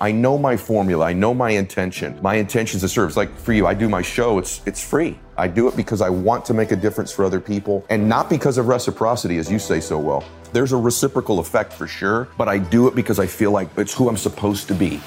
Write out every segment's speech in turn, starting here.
I know my formula. I know my intention. My intention is to serve. It's like for you, I do my show. It's it's free. I do it because I want to make a difference for other people, and not because of reciprocity, as you say so well. There's a reciprocal effect for sure, but I do it because I feel like it's who I'm supposed to be.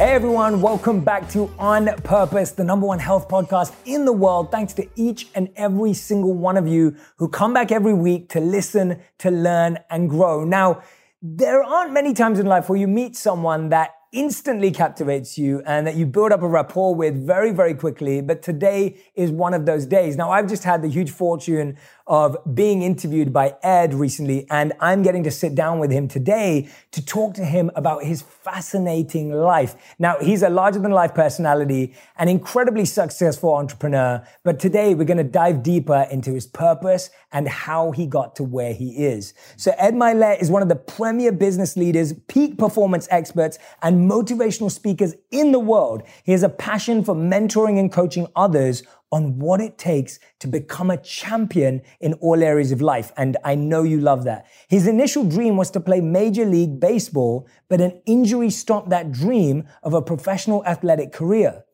Hey everyone, welcome back to On Purpose, the number one health podcast in the world. Thanks to each and every single one of you who come back every week to listen, to learn, and grow. Now, there aren't many times in life where you meet someone that instantly captivates you and that you build up a rapport with very, very quickly. But today is one of those days. Now, I've just had the huge fortune of being interviewed by Ed recently, and I'm getting to sit down with him today to talk to him about his fascinating life. Now, he's a larger than life personality, an incredibly successful entrepreneur, but today we're going to dive deeper into his purpose and how he got to where he is. So Ed Mylett is one of the premier business leaders, peak performance experts, and motivational speakers in the world. He has a passion for mentoring and coaching others on what it takes to become a champion in all areas of life. And I know you love that. His initial dream was to play Major League Baseball, but an injury stopped that dream of a professional athletic career.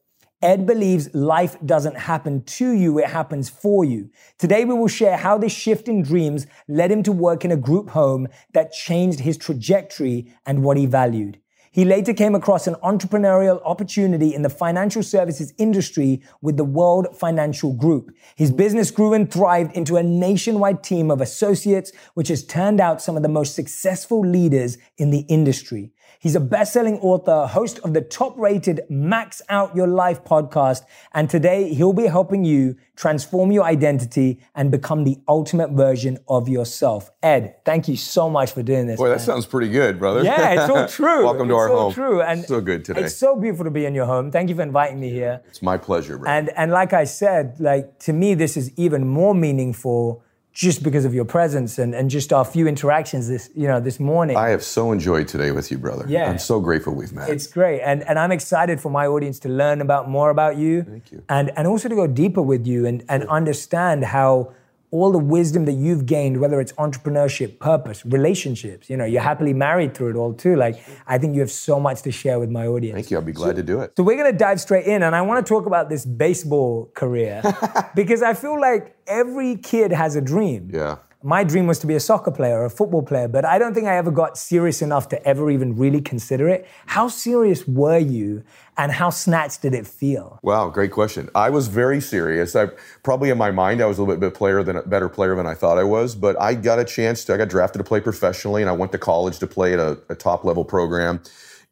Ed believes life doesn't happen to you, it happens for you. Today we will share how this shift in dreams led him to work in a group home that changed his trajectory and what he valued. He later came across an entrepreneurial opportunity in the financial services industry with the World Financial Group. His business grew and thrived into a nationwide team of associates, which has turned out some of the most successful leaders in the industry. He's a best-selling author, host of the top-rated Max Out Your Life podcast, and today he'll be helping you transform your identity and become the ultimate version of yourself. Ed, thank you so much for doing this. Boy, that man. sounds pretty good, brother. Yeah, it's all true. Welcome to it's our home. True, and so good today. It's so beautiful to be in your home. Thank you for inviting me here. It's my pleasure, bro. And and like I said, like to me, this is even more meaningful just because of your presence and, and just our few interactions this you know this morning. I have so enjoyed today with you, brother. Yeah. I'm so grateful we've met. It's great. And and I'm excited for my audience to learn about more about you. Thank you. And and also to go deeper with you and, and understand how all the wisdom that you've gained, whether it's entrepreneurship, purpose, relationships, you know, you're happily married through it all too. Like, I think you have so much to share with my audience. Thank you. I'll be glad so, to do it. So, we're going to dive straight in, and I want to talk about this baseball career because I feel like every kid has a dream. Yeah my dream was to be a soccer player or a football player, but I don't think I ever got serious enough to ever even really consider it. How serious were you and how snatched did it feel? Wow, great question. I was very serious. I probably in my mind I was a little bit player than better player than I thought I was, but I got a chance to I got drafted to play professionally and I went to college to play at a, a top level program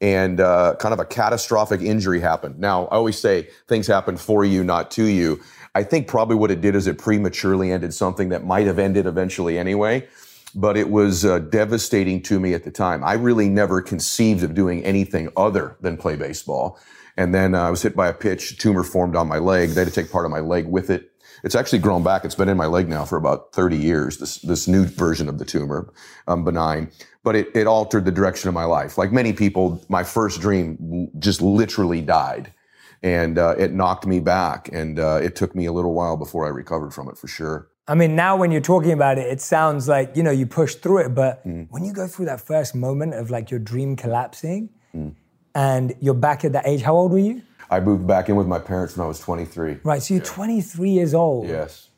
and uh, kind of a catastrophic injury happened. Now, I always say things happen for you, not to you. I think probably what it did is it prematurely ended something that might have ended eventually anyway. But it was uh, devastating to me at the time. I really never conceived of doing anything other than play baseball. And then uh, I was hit by a pitch, tumor formed on my leg. They had to take part of my leg with it. It's actually grown back. It's been in my leg now for about 30 years, this, this new version of the tumor, um, benign. But it, it altered the direction of my life. Like many people, my first dream just literally died and uh, it knocked me back. And uh, it took me a little while before I recovered from it for sure. I mean, now when you're talking about it, it sounds like you know you pushed through it. But mm. when you go through that first moment of like your dream collapsing, mm. and you're back at that age, how old were you? I moved back in with my parents when I was 23. Right, so you're yeah. 23 years old. Yes.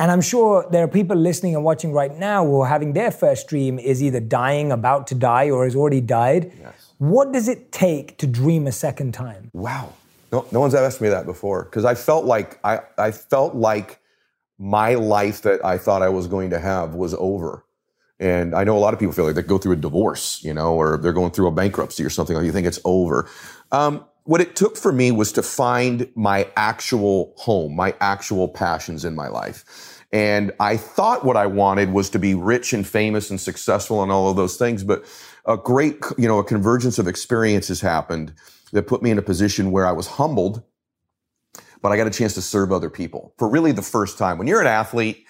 And I'm sure there are people listening and watching right now who are having their first dream is either dying, about to die, or has already died. Yes. What does it take to dream a second time? Wow. No, no one's asked me that before because I felt like I, I felt like my life that I thought I was going to have was over. And I know a lot of people feel like they go through a divorce, you know, or they're going through a bankruptcy or something you think it's over. Um, what it took for me was to find my actual home, my actual passions in my life. And I thought what I wanted was to be rich and famous and successful and all of those things, but a great, you know, a convergence of experiences happened that put me in a position where I was humbled, but I got a chance to serve other people for really the first time. When you're an athlete,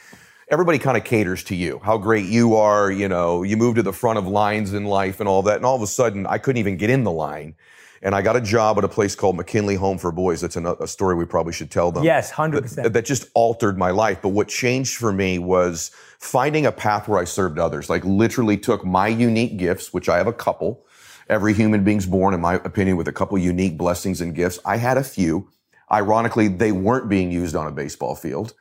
everybody kind of caters to you, how great you are. You know, you move to the front of lines in life and all that. And all of a sudden, I couldn't even get in the line. and I got a job at a place called McKinley Home for Boys. That's a, story we probably should tell them. Yes, 100%. That, that just altered my life. But what changed for me was finding a path where I served others. Like literally took my unique gifts, which I have a couple. Every human being's born, in my opinion, with a couple unique blessings and gifts. I had a few. Ironically, they weren't being used on a baseball field.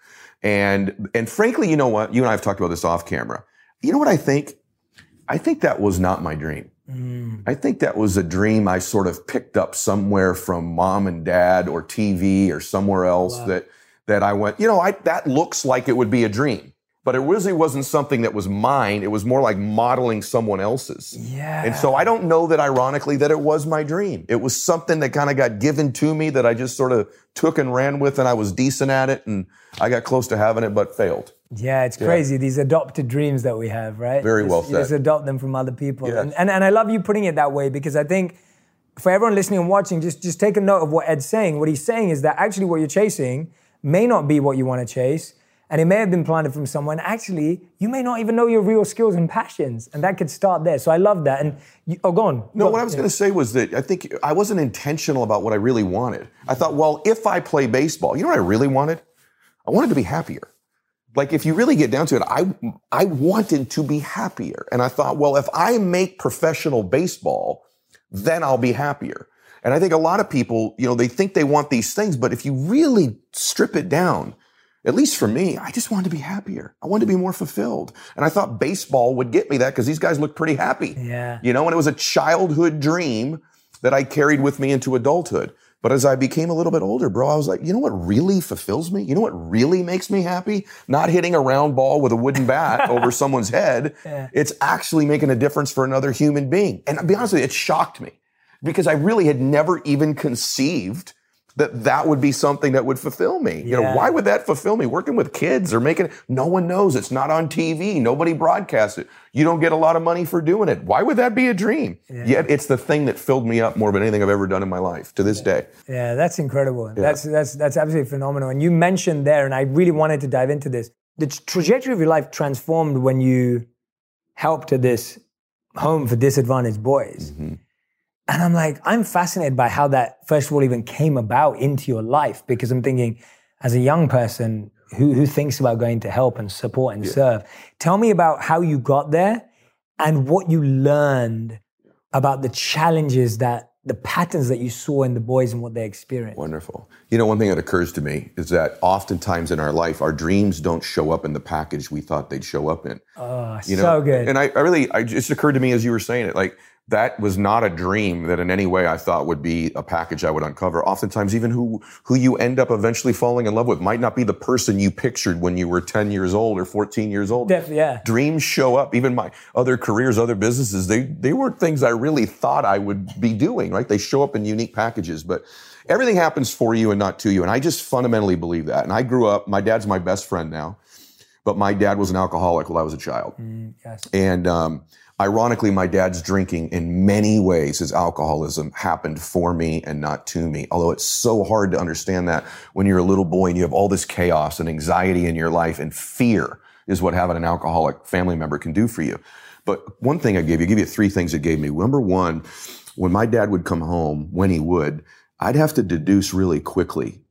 And, and frankly, you know what? You and I have talked about this off camera. You know what I think? I think that was not my dream. Mm. I think that was a dream I sort of picked up somewhere from mom and dad or TV or somewhere else wow. that, that I went, you know, I, that looks like it would be a dream. But it really wasn't something that was mine. It was more like modeling someone else's. Yeah. And so I don't know that ironically that it was my dream. It was something that kind of got given to me that I just sort of took and ran with and I was decent at it and I got close to having it but failed. Yeah, it's crazy. Yeah. These adopted dreams that we have, right? Very just, well said. You just adopt them from other people. Yes. And, and, and I love you putting it that way because I think for everyone listening and watching, just, just take a note of what Ed's saying. What he's saying is that actually what you're chasing may not be what you want to chase. And it may have been planted from someone. Actually, you may not even know your real skills and passions. And that could start there. So I love that. And you, oh, go on. No, go what I was going to say was that I think I wasn't intentional about what I really wanted. I thought, well, if I play baseball, you know what I really wanted? I wanted to be happier like if you really get down to it, I I wanted to be happier. And I thought, well, if I make professional baseball, then I'll be happier. And I think a lot of people, you know, they think they want these things, but if you really strip it down, at least for me, I just wanted to be happier. I wanted to be more fulfilled. And I thought baseball would get me that because these guys looked pretty happy. Yeah. You know, and it was a childhood dream that I carried with me into adulthood. But as I became a little bit older, bro, I was like, you know what really fulfills me? You know what really makes me happy? Not hitting a round ball with a wooden bat over someone's head. Yeah. It's actually making a difference for another human being. And to be honest with you, it shocked me because I really had never even conceived that that would be something that would fulfill me. You know, why would that fulfill me? Working with kids or making no one knows. It's not on TV. Nobody broadcasts it. You don't get a lot of money for doing it. Why would that be a dream? Yeah. Yet it's the thing that filled me up more than anything I've ever done in my life to this day. Yeah, that's incredible. Yeah. That's that's that's absolutely phenomenal. And you mentioned there, and I really wanted to dive into this. The trajectory of your life transformed when you helped at this home for disadvantaged boys. Mm-hmm. And I'm like, I'm fascinated by how that, first of all, even came about into your life because I'm thinking, as a young person who, who thinks about going to help and support and yeah. serve, tell me about how you got there and what you learned about the challenges that the patterns that you saw in the boys and what they experienced. Wonderful. You know, one thing that occurs to me is that oftentimes in our life, our dreams don't show up in the package we thought they'd show up in. Oh, you know? so good. And I, I really, I just occurred to me as you were saying it, like that was not a dream that in any way I thought would be a package I would uncover. Oftentimes, even who, who you end up eventually falling in love with might not be the person you pictured when you were 10 years old or 14 years old. Definitely, yeah. Dreams show up. Even my other careers, other businesses, they, they weren't things I really thought I would be doing, right? They show up in unique packages, but everything happens for you and not to you. And I just fundamentally believe that. And I grew up, my dad's my best friend now, but my dad was an alcoholic while I was a child. Mm, yes. And, um, Ironically, my dad's drinking in many ways, his alcoholism happened for me and not to me. Although it's so hard to understand that when you're a little boy and you have all this chaos and anxiety in your life and fear is what having an alcoholic family member can do for you. But one thing I gave you, I give you three things it gave me. Number one, when my dad would come home, when he would, I'd have to deduce really quickly.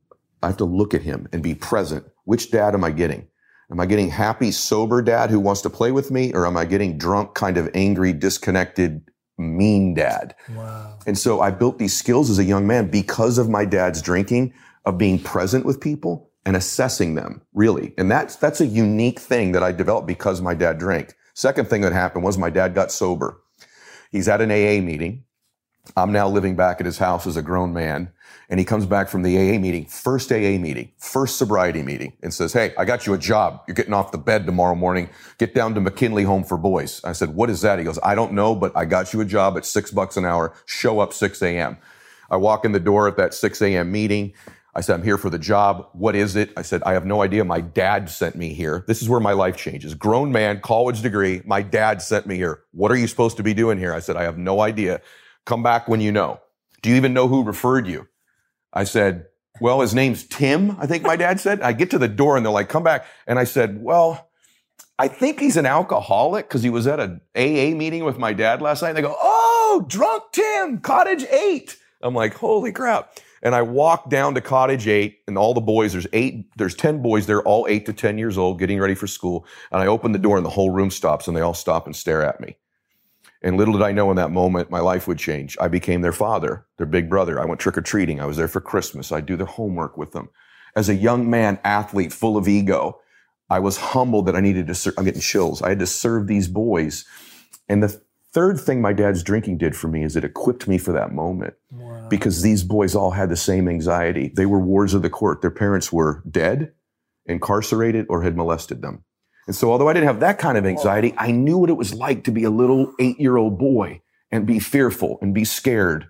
I have to look at him and be present. Which dad am I getting? Am I getting happy, sober dad who wants to play with me? Or am I getting drunk, kind of angry, disconnected, mean dad? Wow. And so I built these skills as a young man because of my dad's drinking of being present with people and assessing them really. And that's, that's a unique thing that I developed because my dad drank. Second thing that happened was my dad got sober. He's at an AA meeting. I'm now living back at his house as a grown man and he comes back from the AA meeting, first AA meeting, first sobriety meeting, and says, Hey, I got you a job. You're getting off the bed tomorrow morning. Get down to McKinley Home for Boys. I said, What is that? He goes, I don't know, but I got you a job at six bucks an hour. Show up 6 a.m. I walk in the door at that 6 a.m. meeting. I said, I'm here for the job. What is it? I said, I have no idea. My dad sent me here. This is where my life changes. Grown man, college degree. My dad sent me here. What are you supposed to be doing here? I said, I have no idea. Come back when you know. Do you even know who referred you? I said, well, his name's Tim, I think my dad said. I get to the door and they're like, come back. And I said, well, I think he's an alcoholic because he was at an AA meeting with my dad last night. And they go, oh, drunk Tim, cottage eight. I'm like, holy crap. And I walk down to cottage eight and all the boys, there's eight, there's 10 boys there, all eight to 10 years old, getting ready for school. And I open the door and the whole room stops and they all stop and stare at me. And little did I know in that moment my life would change. I became their father, their big brother. I went trick or treating. I was there for Christmas. I'd do their homework with them. As a young man, athlete, full of ego, I was humbled that I needed to serve. I'm getting chills. I had to serve these boys. And the third thing my dad's drinking did for me is it equipped me for that moment wow. because these boys all had the same anxiety. They were wards of the court. Their parents were dead, incarcerated, or had molested them. And so, although I didn't have that kind of oh. anxiety, I knew what it was like to be a little eight year old boy and be fearful and be scared.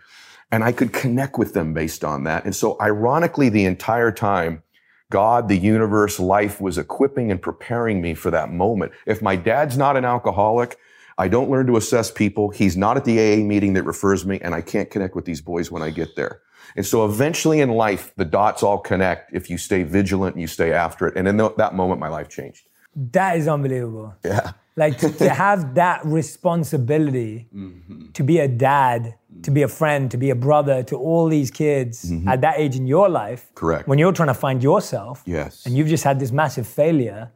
And I could connect with them based on that. And so, ironically, the entire time, God, the universe, life was equipping and preparing me for that moment. If my dad's not an alcoholic, I don't learn to assess people. He's not at the AA meeting that refers me, and I can't connect with these boys when I get there. And so eventually in life, the dots all connect if you stay vigilant and you stay after it. And in that moment, my life changed. That is unbelievable. Yeah. Like to, to have that responsibility mm-hmm. to be a dad, to be a friend, to be a brother to all these kids mm-hmm. at that age in your life. Correct. When you're trying to find yourself. Yes. And you've just had this massive failure.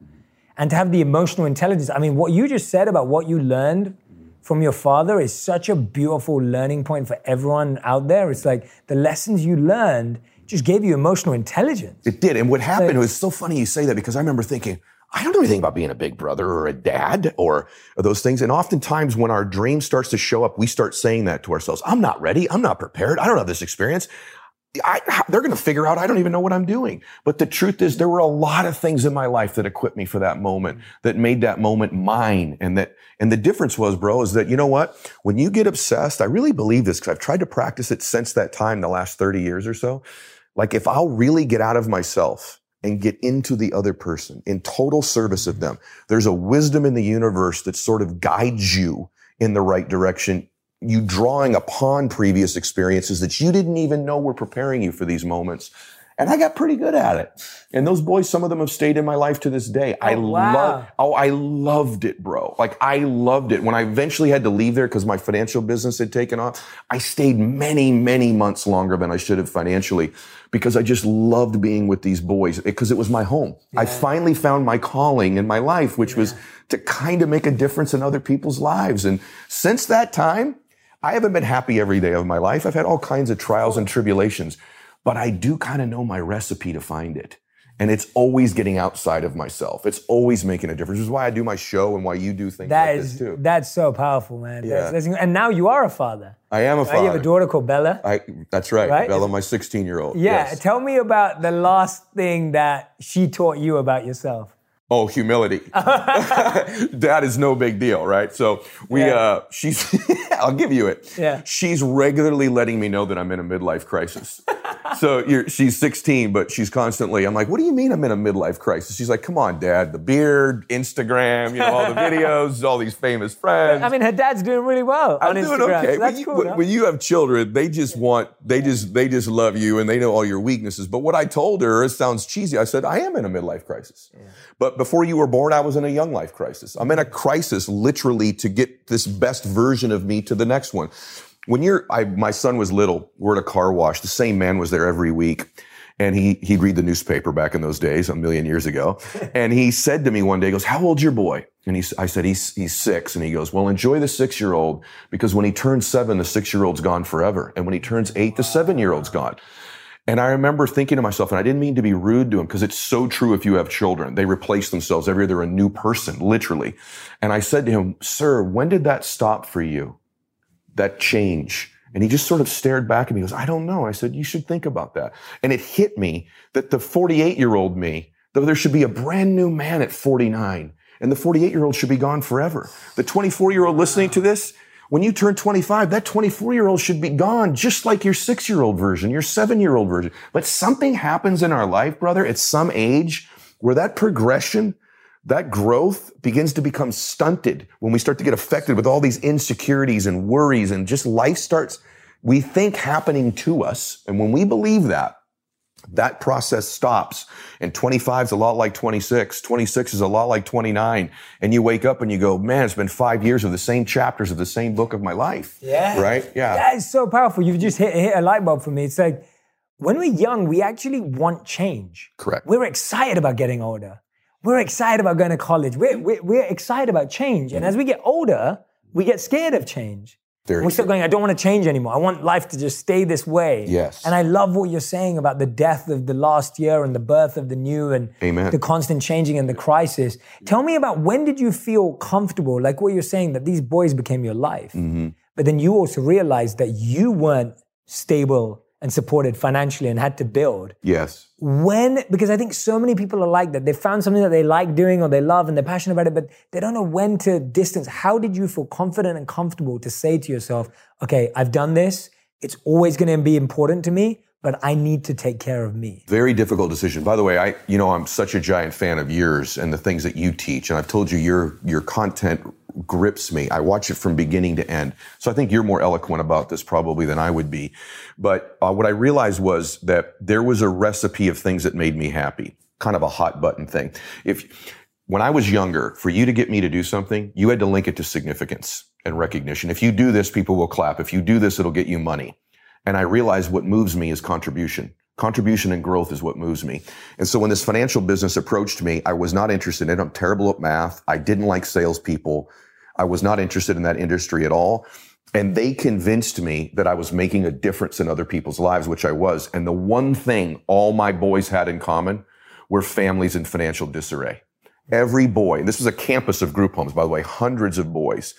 And to have the emotional intelligence. I mean, what you just said about what you learned from your father is such a beautiful learning point for everyone out there. It's like the lessons you learned just gave you emotional intelligence. It did. And what happened, like, it was so funny you say that because I remember thinking, I don't know anything about being a big brother or a dad or those things. And oftentimes when our dream starts to show up, we start saying that to ourselves. I'm not ready. I'm not prepared. I don't have this experience. I, they're going to figure out I don't even know what I'm doing. But the truth is there were a lot of things in my life that equipped me for that moment, mm. that made that moment mine. And that, and the difference was, bro, is that, you know what? When you get obsessed, I really believe this because I've tried to practice it since that time, the last 30 years or so. Like if I'll really get out of myself and get into the other person in total service of them. There's a wisdom in the universe that sort of guides you in the right direction. You drawing upon previous experiences that you didn't even know were preparing you for these moments. And I got pretty good at it. And those boys, some of them have stayed in my life to this day. Oh, I wow. love, oh, I loved it, bro. Like I loved it. When I eventually had to leave there because my financial business had taken off, I stayed many, many months longer than I should have financially because I just loved being with these boys because it was my home. Yeah. I finally found my calling in my life, which yeah. was to kind of make a difference in other people's lives. And since that time, I haven't been happy every day of my life. I've had all kinds of trials and tribulations, but I do kind of know my recipe to find it. And it's always getting outside of myself. It's always making a difference. Which is why I do my show and why you do things that like is, this too. That's so powerful, man. Yeah. That's, that's, and now you are a father. I am a father. You have a daughter called Bella. I, that's right. right? Bella, my 16 year old. Yeah. Yes. Tell me about the last thing that she taught you about yourself. Oh, humility. that is no big deal, right? So we, yeah. uh, she's, I'll give you it. Yeah. She's regularly letting me know that I'm in a midlife crisis. so she's 16, but she's constantly, I'm like, what do you mean I'm in a midlife crisis? She's like, come on, dad, the beard, Instagram, you know, all the videos, all these famous friends. I mean, her dad's doing really well I'm on doing Instagram. okay. So that's when, you, cool, when, when you have children, they just want, they just, they just love you and they know all your weaknesses. But what I told her, it sounds cheesy. I said, I am in a midlife crisis. Yeah. But before you were born, I was in a young life crisis. I'm in a crisis literally to get this best version of me to the next one when you're, I, my son was little, we're at a car wash. The same man was there every week. And he, he'd read the newspaper back in those days, a million years ago. And he said to me one day, he goes, how old's your boy? And he, I said, he's, he's six. And he goes, well, enjoy the six year old because when he turns seven, the six year old's gone forever. And when he turns eight, the seven year old's gone. And I remember thinking to myself, and I didn't mean to be rude to him because it's so true if you have children. They replace themselves every year. They're a new person, literally. And I said to him, sir, when did that stop for you? that change? And he just sort of stared back at me. He goes, I don't know. I said, you should think about that. And it hit me that the 48 year old me, though there should be a brand new man at 49 and the 48 year old should be gone forever. The 24 year old listening to this, when you turn 25, that 24 year old should be gone, just like your six year old version, your seven year old version. But something happens in our life, brother, at some age where that progression that growth begins to become stunted when we start to get affected with all these insecurities and worries and just life starts, we think happening to us. And when we believe that, that process stops and 25 is a lot like 26 26 is a lot like 29 and you wake up and you go man it's been five years of the same chapters of the same book of my life Yeah. right yeah That is so powerful. You've just hit, hit a light bulb for me. It's like when we're young, we actually want change. Correct. We're excited about getting older. We're excited about going to college. We're, we're, we're excited about change. And as we get older, we get scared of change. Very we're still going, I don't want to change anymore. I want life to just stay this way. Yes. And I love what you're saying about the death of the last year and the birth of the new and Amen. the constant changing and the crisis. Tell me about when did you feel comfortable, like what you're saying, that these boys became your life. Mm-hmm. But then you also realized that you weren't stable and supported financially and had to build. yes When, because I think so many people are like that. They found something that they like doing or they love and they're passionate about it, but they don't know when to distance. How did you feel confident and comfortable to say to yourself, okay, I've done this. It's always going to be important to me, but I need to take care of me. Very difficult decision. By the way, I you know I'm such a giant fan of yours and the things that you teach, and I've told you your your content grips me. I watch it from beginning to end. So I think you're more eloquent about this probably than I would be. But uh, what I realized was that there was a recipe of things that made me happy, kind of a hot button thing. If when I was younger, for you to get me to do something, you had to link it to significance and recognition. If you do this, people will clap. If you do this, it'll get you money. And I realized what moves me is contribution. Contribution and growth is what moves me. And so when this financial business approached me, I was not interested in it. I'm terrible at math. I didn't like salespeople. I was not interested in that industry at all. And they convinced me that I was making a difference in other people's lives, which I was. And the one thing all my boys had in common were families in financial disarray. Every boy, and this was a campus of group homes, by the way, hundreds of boys.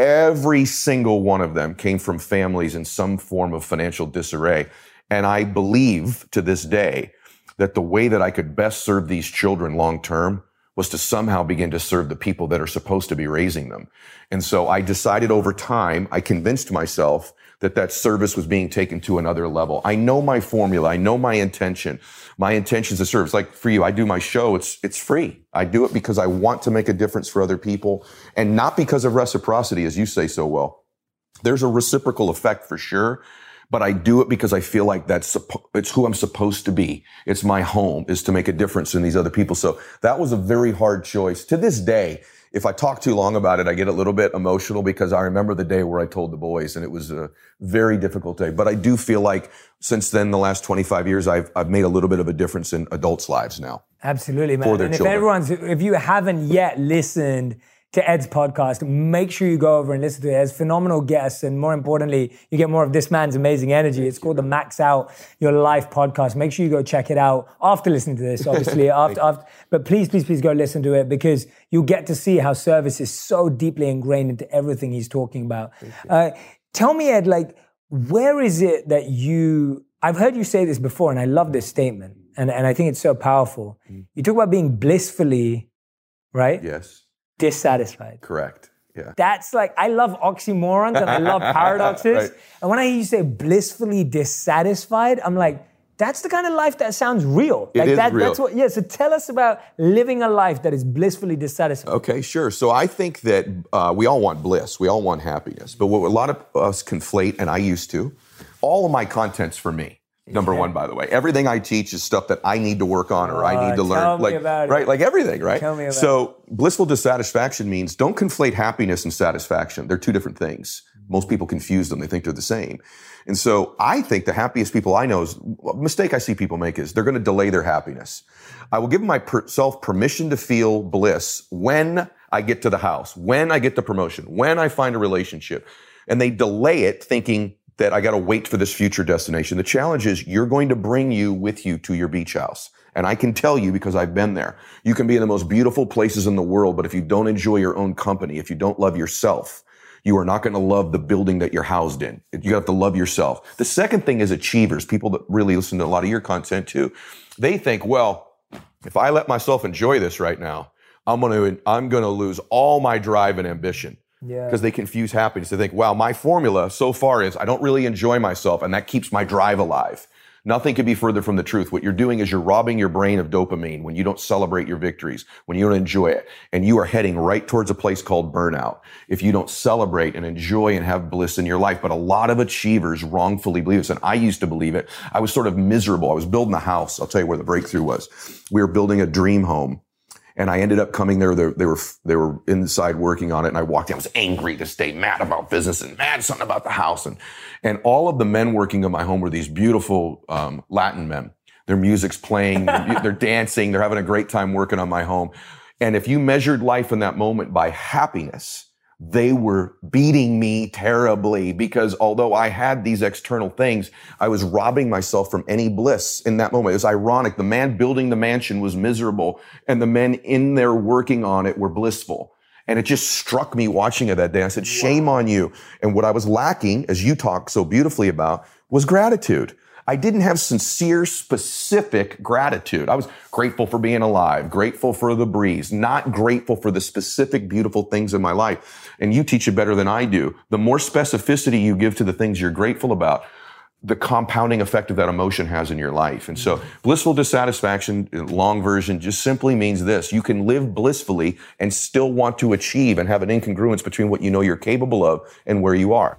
Every single one of them came from families in some form of financial disarray. And I believe to this day that the way that I could best serve these children long term was to somehow begin to serve the people that are supposed to be raising them. And so I decided over time, I convinced myself that that service was being taken to another level. I know my formula. I know my intention. My intention is to serve. It's like for you, I do my show. It's, it's free. I do it because I want to make a difference for other people and not because of reciprocity, as you say so well. There's a reciprocal effect for sure, but I do it because I feel like that's, it's who I'm supposed to be. It's my home is to make a difference in these other people. So that was a very hard choice to this day. If I talk too long about it, I get a little bit emotional because I remember the day where I told the boys and it was a very difficult day. But I do feel like since then, the last 25 years, I've, I've made a little bit of a difference in adults' lives now. Absolutely, man. For their and if children. everyone's, if you haven't yet listened to Ed's podcast, make sure you go over and listen to it. It has phenomenal guests, and more importantly, you get more of this man's amazing energy. It's called the Max Out Your Life podcast. Make sure you go check it out after listening to this, obviously. after, after, but please, please, please go listen to it because you'll get to see how service is so deeply ingrained into everything he's talking about. Uh, tell me, Ed, like, where is it that you? I've heard you say this before, and I love this statement, and, and I think it's so powerful. You talk about being blissfully, right? Yes, Dissatisfied. correct. Yeah. That's like I love oxymorons and I love paradoxes. Right. And when I hear you say blissfully dissatisfied, I'm like, that's the kind of life that sounds real. It like is that, real. That's what. Yeah. So tell us about living a life that is blissfully dissatisfied. Okay, sure. So I think that uh, we all want bliss, we all want happiness, but what a lot of us conflate, and I used to, all of my content's for me. Number one, by the way, everything I teach is stuff that I need to work on or I need uh, to Oh, learn. tell me like, about it. right, like everything, right? Tell me about so blissful dissatisfaction means don't conflate happiness and satisfaction. They're two different things. Most people confuse them; they think they're the same. And so I think the happiest people I know is a mistake I see people make is they're going to delay their happiness. I will give myself permission to feel bliss when I get to the house, when I get the promotion, when I find a relationship. And they delay it thinking that I got to wait for this future destination. The challenge is you're going to bring you with you to your beach house. And I can tell you because I've been there. You can be in the most beautiful places in the world, but if you don't enjoy your own company, if you don't love yourself, you are not going to love the building that you're housed in. You have to love yourself. The second thing is achievers, people that really listen to a lot of your content too. They think, well, if I let myself enjoy this right now, I'm going to I'm going to lose all my drive and ambition. Yeah. Because they confuse happiness. They think, wow, my formula so far is I don't really enjoy myself, and that keeps my drive alive. Nothing could be further from the truth. What you're doing is you're robbing your brain of dopamine when you don't celebrate your victories, when you don't enjoy it. And you are heading right towards a place called burnout if you don't celebrate and enjoy and have bliss in your life. But a lot of achievers wrongfully believe this. And I used to believe it. I was sort of miserable. I was building a house. I'll tell you where the breakthrough was. We were building a dream home and I ended up coming there. They, they, were they were inside working on it, and I walked in. I was angry this day, mad about business, and mad something about the house. And and all of the men working in my home were these beautiful um, Latin men. Their music's playing, they're, they're dancing, they're having a great time working on my home. And if you measured life in that moment by happiness, they were beating me terribly because although I had these external things, I was robbing myself from any bliss in that moment. It was ironic. The man building the mansion was miserable and the men in there working on it were blissful. And it just struck me watching it that day. I said, shame on you. And what I was lacking, as you talk so beautifully about, was gratitude. I didn't have sincere, specific gratitude. I was grateful for being alive, grateful for the breeze, not grateful for the specific, beautiful things in my life. And you teach it better than I do. The more specificity you give to the things you're grateful about, the compounding effect of that emotion has in your life. And so blissful dissatisfaction, long version, just simply means this. You can live blissfully and still want to achieve and have an incongruence between what you know you're capable of and where you are.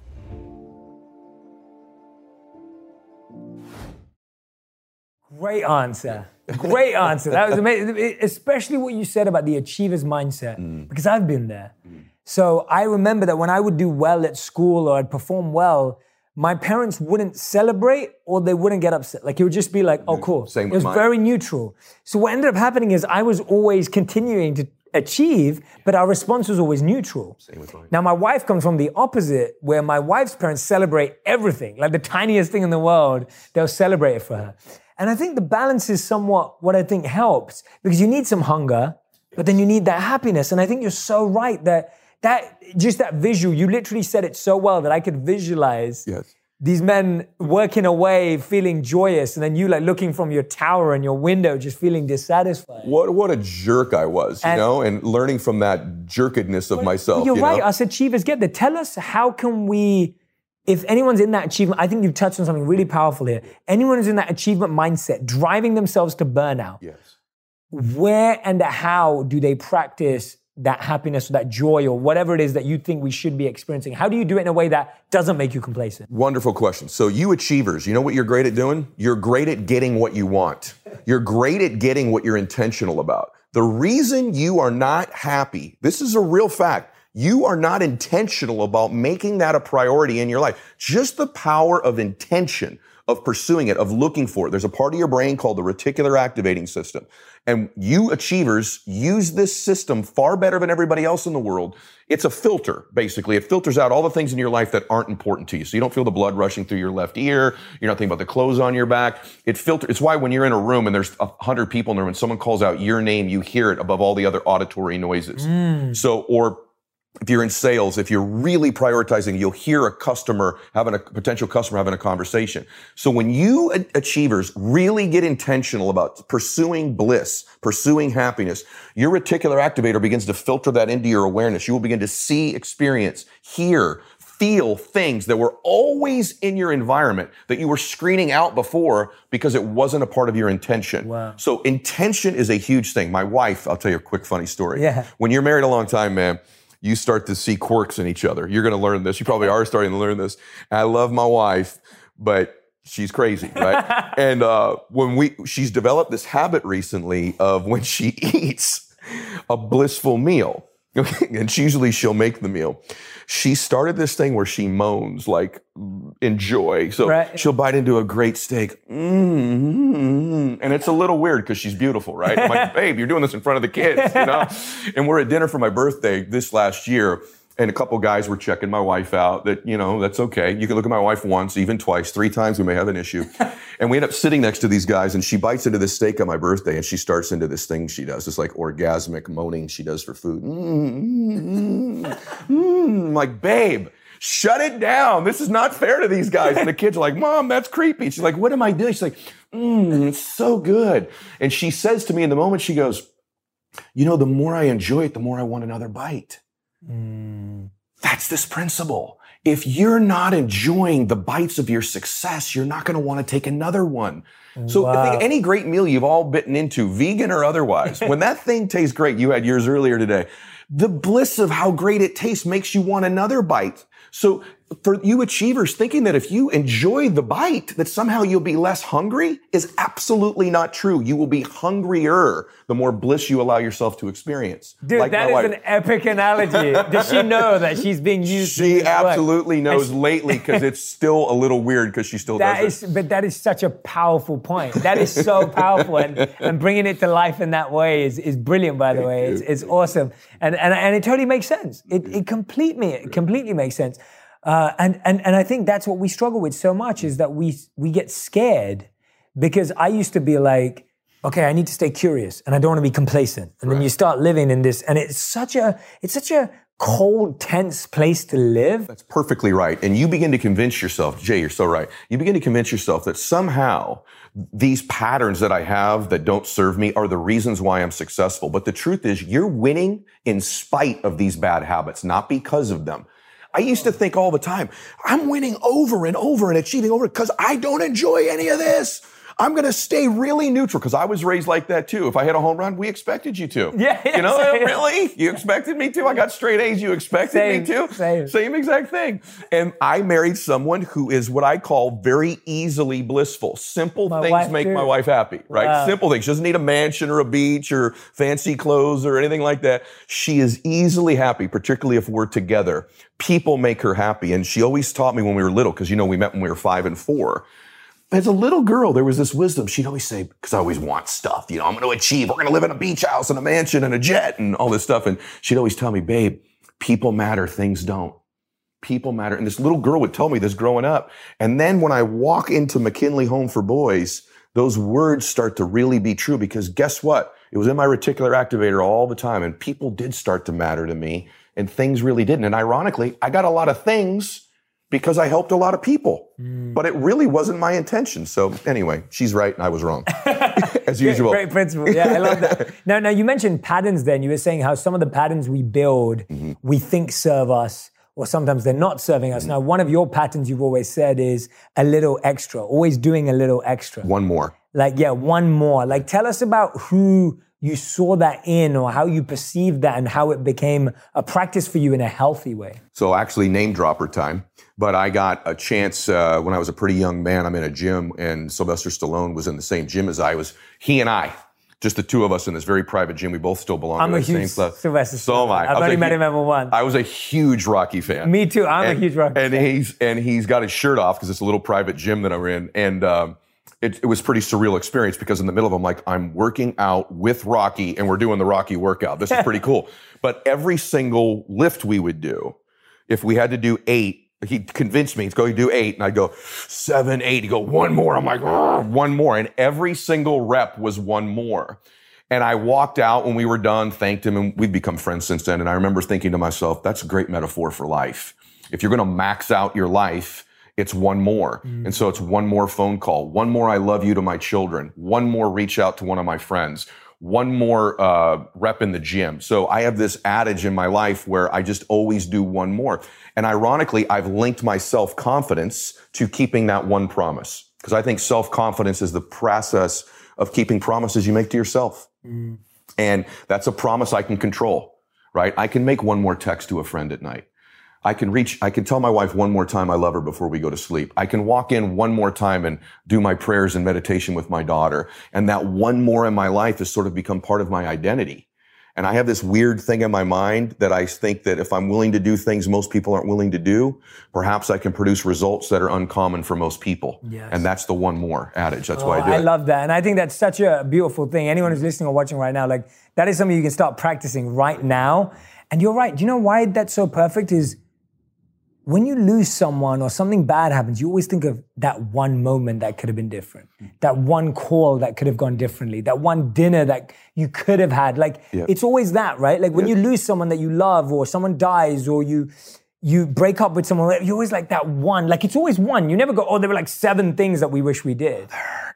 Great answer. Great answer. That was amazing. Especially what you said about the achiever's mindset, mm. because I've been there. Mm. So I remember that when I would do well at school or I'd perform well, my parents wouldn't celebrate or they wouldn't get upset. Like it would just be like, oh, cool. Same it was mine. very neutral. So what ended up happening is I was always continuing to achieve, but our response was always neutral. Same with mine. Now my wife comes from the opposite, where my wife's parents celebrate everything, like the tiniest thing in the world, they'll celebrate it for her. And I think the balance is somewhat what I think helps because you need some hunger, but then you need that happiness. And I think you're so right that that just that visual, you literally said it so well that I could visualize yes. these men working away, feeling joyous, and then you like looking from your tower and your window, just feeling dissatisfied. What what a jerk I was, you and, know, and learning from that jerkedness of myself. You're you right. Know? Us achievers get there. Tell us how can we if anyone's in that achievement, I think you've touched on something really powerful here. Anyone who's in that achievement mindset, driving themselves to burnout, yes. where and how do they practice that happiness or that joy or whatever it is that you think we should be experiencing? How do you do it in a way that doesn't make you complacent? Wonderful question. So, you achievers, you know what you're great at doing? You're great at getting what you want. You're great at getting what you're intentional about. The reason you are not happy, this is a real fact you are not intentional about making that a priority in your life. Just the power of intention, of pursuing it, of looking for it. There's a part of your brain called the reticular activating system. And you achievers use this system far better than everybody else in the world. It's a filter, basically. It filters out all the things in your life that aren't important to you. So you don't feel the blood rushing through your left ear. You're not thinking about the clothes on your back. It filters. It's why when you're in a room and there's a hundred people in there, when someone calls out your name, you hear it above all the other auditory noises. Mm. So, or if you're in sales, if you're really prioritizing, you'll hear a customer having a potential customer having a conversation. So when you achievers really get intentional about pursuing bliss, pursuing happiness, your reticular activator begins to filter that into your awareness. You will begin to see, experience, hear, feel things that were always in your environment that you were screening out before because it wasn't a part of your intention. Wow. So intention is a huge thing. My wife, I'll tell you a quick funny story. Yeah. When you're married a long time, man, you start to see quirks in each other. You're going to learn this. You probably are starting to learn this. And I love my wife, but she's crazy, right? and uh, when we, she's developed this habit recently of when she eats a blissful meal, and usually she'll make the meal she started this thing where she moans like enjoy. So right. she'll bite into a great steak, mm-hmm. and it's a little weird because she's beautiful, right? I'm like, babe, you're doing this in front of the kids, you know. and we're at dinner for my birthday this last year, and a couple guys were checking my wife out that, you know, that's okay. You can look at my wife once, even twice, three times, we may have an issue. and we end up sitting next to these guys and she bites into this steak on my birthday and she starts into this thing she does, this like orgasmic moaning she does for food. Mm-hmm. Mm-hmm. like, babe, shut it down. This is not fair to these guys. And the kids are like, mom, that's creepy. She's like, what am I doing? She's like, mmm, it's so good. And she says to me in the moment, she goes, you know, the more I enjoy it, the more I want another bite. Mm. that's this principle. If you're not enjoying the bites of your success, you're not going to want to take another one. So I think any great meal you've all bitten into, vegan or otherwise, when that thing tastes great, you had yours earlier today, the bliss of how great it tastes makes you want another bite. So for you achievers, thinking that if you enjoy the bite, that somehow you'll be less hungry is absolutely not true. You will be hungrier the more bliss you allow yourself to experience. Dude, Like that my wife. an epic analogy. Does she know that she's being used? She this work? absolutely knows And lately because it's still a little weird because she still That does is, but that is such a powerful point. That is so powerful, and, and bringing it to life in that way is, is brilliant. By the way, it's, it's awesome, and, and and it totally makes sense. It it completely it completely makes sense, uh, and and and I think that's what we struggle with so much is that we we get scared because I used to be like, okay, I need to stay curious, and I don't want to be complacent, and then you start living in this, and it's such a it's such a cold, tense place to live. That's perfectly right. And you begin to convince yourself, Jay, you're so right. You begin to convince yourself that somehow these patterns that I have that don't serve me are the reasons why I'm successful. But the truth is, you're winning in spite of these bad habits, not because of them. I used to think all the time, I'm winning over and over and achieving over because I don't enjoy any of this. I'm going to stay really neutral because I was raised like that too. If I hit a home run, we expected you to. Yeah, yeah, You know, same. really? You expected me to? I got straight A's. You expected Same, me to? same. Same exact thing. And I married someone who is what I call very easily blissful. Simple My things make too. my wife happy, right? Wow. Simple things. She doesn't need a mansion or a beach or fancy clothes or anything like that. She is easily happy, particularly if we're together. People make her happy. And she always taught me when we were little, because you know, we met when we were five and four. As a little girl, there was this wisdom. She'd always say, because I always want stuff, you know, I'm going to achieve. We're going to live in a beach house and a mansion and a jet and all this stuff. And she'd always tell me, babe, people matter, things don't. People matter. And this little girl would tell me this growing up. And then when I walk into McKinley Home for Boys, those words start to really be true because guess what? It was in my reticular activator all the time and people did start to matter to me and things really didn't. And ironically, I got a lot of things because I helped a lot of people, but it really wasn't my intention. So anyway, she's right and I was wrong as usual. Great principle. Yeah, I love that. now, now you mentioned patterns. Then you were saying how some of the patterns we build, Mm-hmm. we think serve us, or sometimes they're not serving Mm-hmm. us. Now, one of your patterns you've always said is a little extra, always doing a little extra. One more. Like, yeah, one more. Like, tell us about who you saw that in, or how you perceived that, and how it became a practice for you in a healthy way. So actually, name dropper time. But I got a chance uh, when I was a pretty young man. I'm in a gym, and Sylvester Stallone was in the same gym as I was. He and I, just the two of us in this very private gym. We both still belong I'm to a the same huge club. Sylvester So am Stallone. I. I've only met him ever once. I was a huge Rocky fan. Me too. I'm and, a huge Rocky. And fan. he's and he's got his shirt off because it's a little private gym that I'm in, and um, it, it was pretty surreal experience because in the middle of I'm like I'm working out with Rocky and we're doing the Rocky workout. This is pretty cool. But every single lift we would do, if we had to do eight. He convinced me, he's going to do eight. And I'd go, seven, eight. He'd go, one more. I'm like, one more. And every single rep was one more. And I walked out when we were done, thanked him, and we've become friends since then. And I remember thinking to myself, that's a great metaphor for life. If you're going to max out your life, it's one more. And so it's one more phone call, one more I love you to my children, one more reach out to one of my friends, one more uh, rep in the gym. So I have this adage in my life where I just always do one more. And ironically, I've linked my self confidence to keeping that one promise. Because I think self confidence is the process of keeping promises you make to yourself. And that's a promise I can control, right? I can make one more text to a friend at night. I can reach, I can tell my wife one more time I love her before we go to sleep. I can walk in one more time and do my prayers and meditation with my daughter. And that one more in my life has sort of become part of my identity. And I have this weird thing in my mind that I think that if I'm willing to do things most people aren't willing to do, perhaps I can produce results that are uncommon for most people. Yes. And that's the one more adage. That's Oh, why I oh, do it. I it. love that. And I think that's such a beautiful thing. Anyone who's listening or watching right now, like that is something you can start practicing right now. And you're right. Do you know why that's so perfect? Is when you lose someone or something bad happens, you always think of that one moment that could have been different, mm. that one call that could have gone differently, that one dinner that you could have had. Like it's always that, right? Like when you lose someone that you love, or someone dies, or you you break up with someone, you always like that one. Like it's always one. You never go, oh, there were like seven things that we wish we did,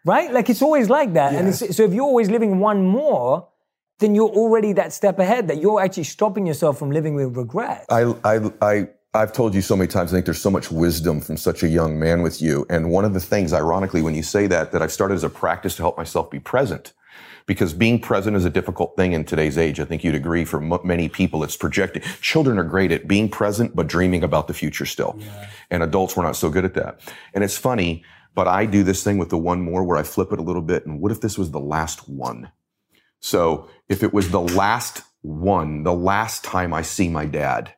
right? Like it's always like that. And it's, so if you're always living one more, then you're already that step ahead that you're actually stopping yourself from living with regret. I, I, I, I've told you so many times, I think there's so much wisdom from such a young man with you. And one of the things, ironically, when you say that, that I've started as a practice to help myself be present. Because being present is a difficult thing in today's age. I think you'd agree for m- many people, it's projected. Children are great at being present, but dreaming about the future still. Yeah. And adults, we're not so good at that. And it's funny, but I do this thing with the one more where I flip it a little bit. And what if this was the last one? So if it was the last one, the last time I see my dad,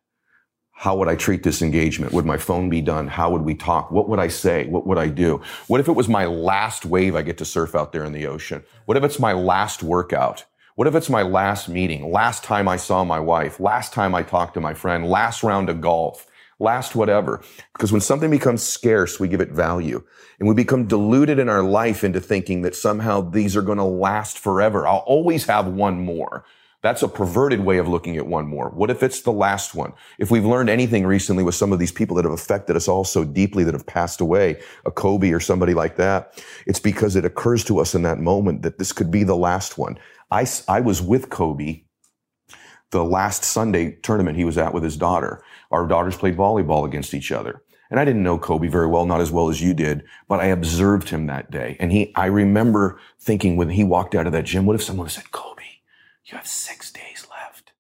how would I treat this engagement? Would my phone be done? How would we talk? What would I say? What would I do? What if it was my last wave I get to surf out there in the ocean? What if it's my last workout? What if it's my last meeting? Last time I saw my wife? Last time I talked to my friend? Last round of golf? Last whatever? Because when something becomes scarce, we give it value. And we become deluded in our life into thinking that somehow these are going to last forever. I'll always have one more. That's a perverted way of looking at one more. What if it's the last one? If we've learned anything recently with some of these people that have affected us all so deeply that have passed away, a Kobe or somebody like that, it's because it occurs to us in that moment that this could be the last one. I, I was with Kobe the last Sunday tournament he was at with his daughter. Our daughters played volleyball against each other. And I didn't know Kobe very well, not as well as you did, but I observed him that day. And he, I remember thinking when he walked out of that gym, what if someone said, Kobe, you have six days left.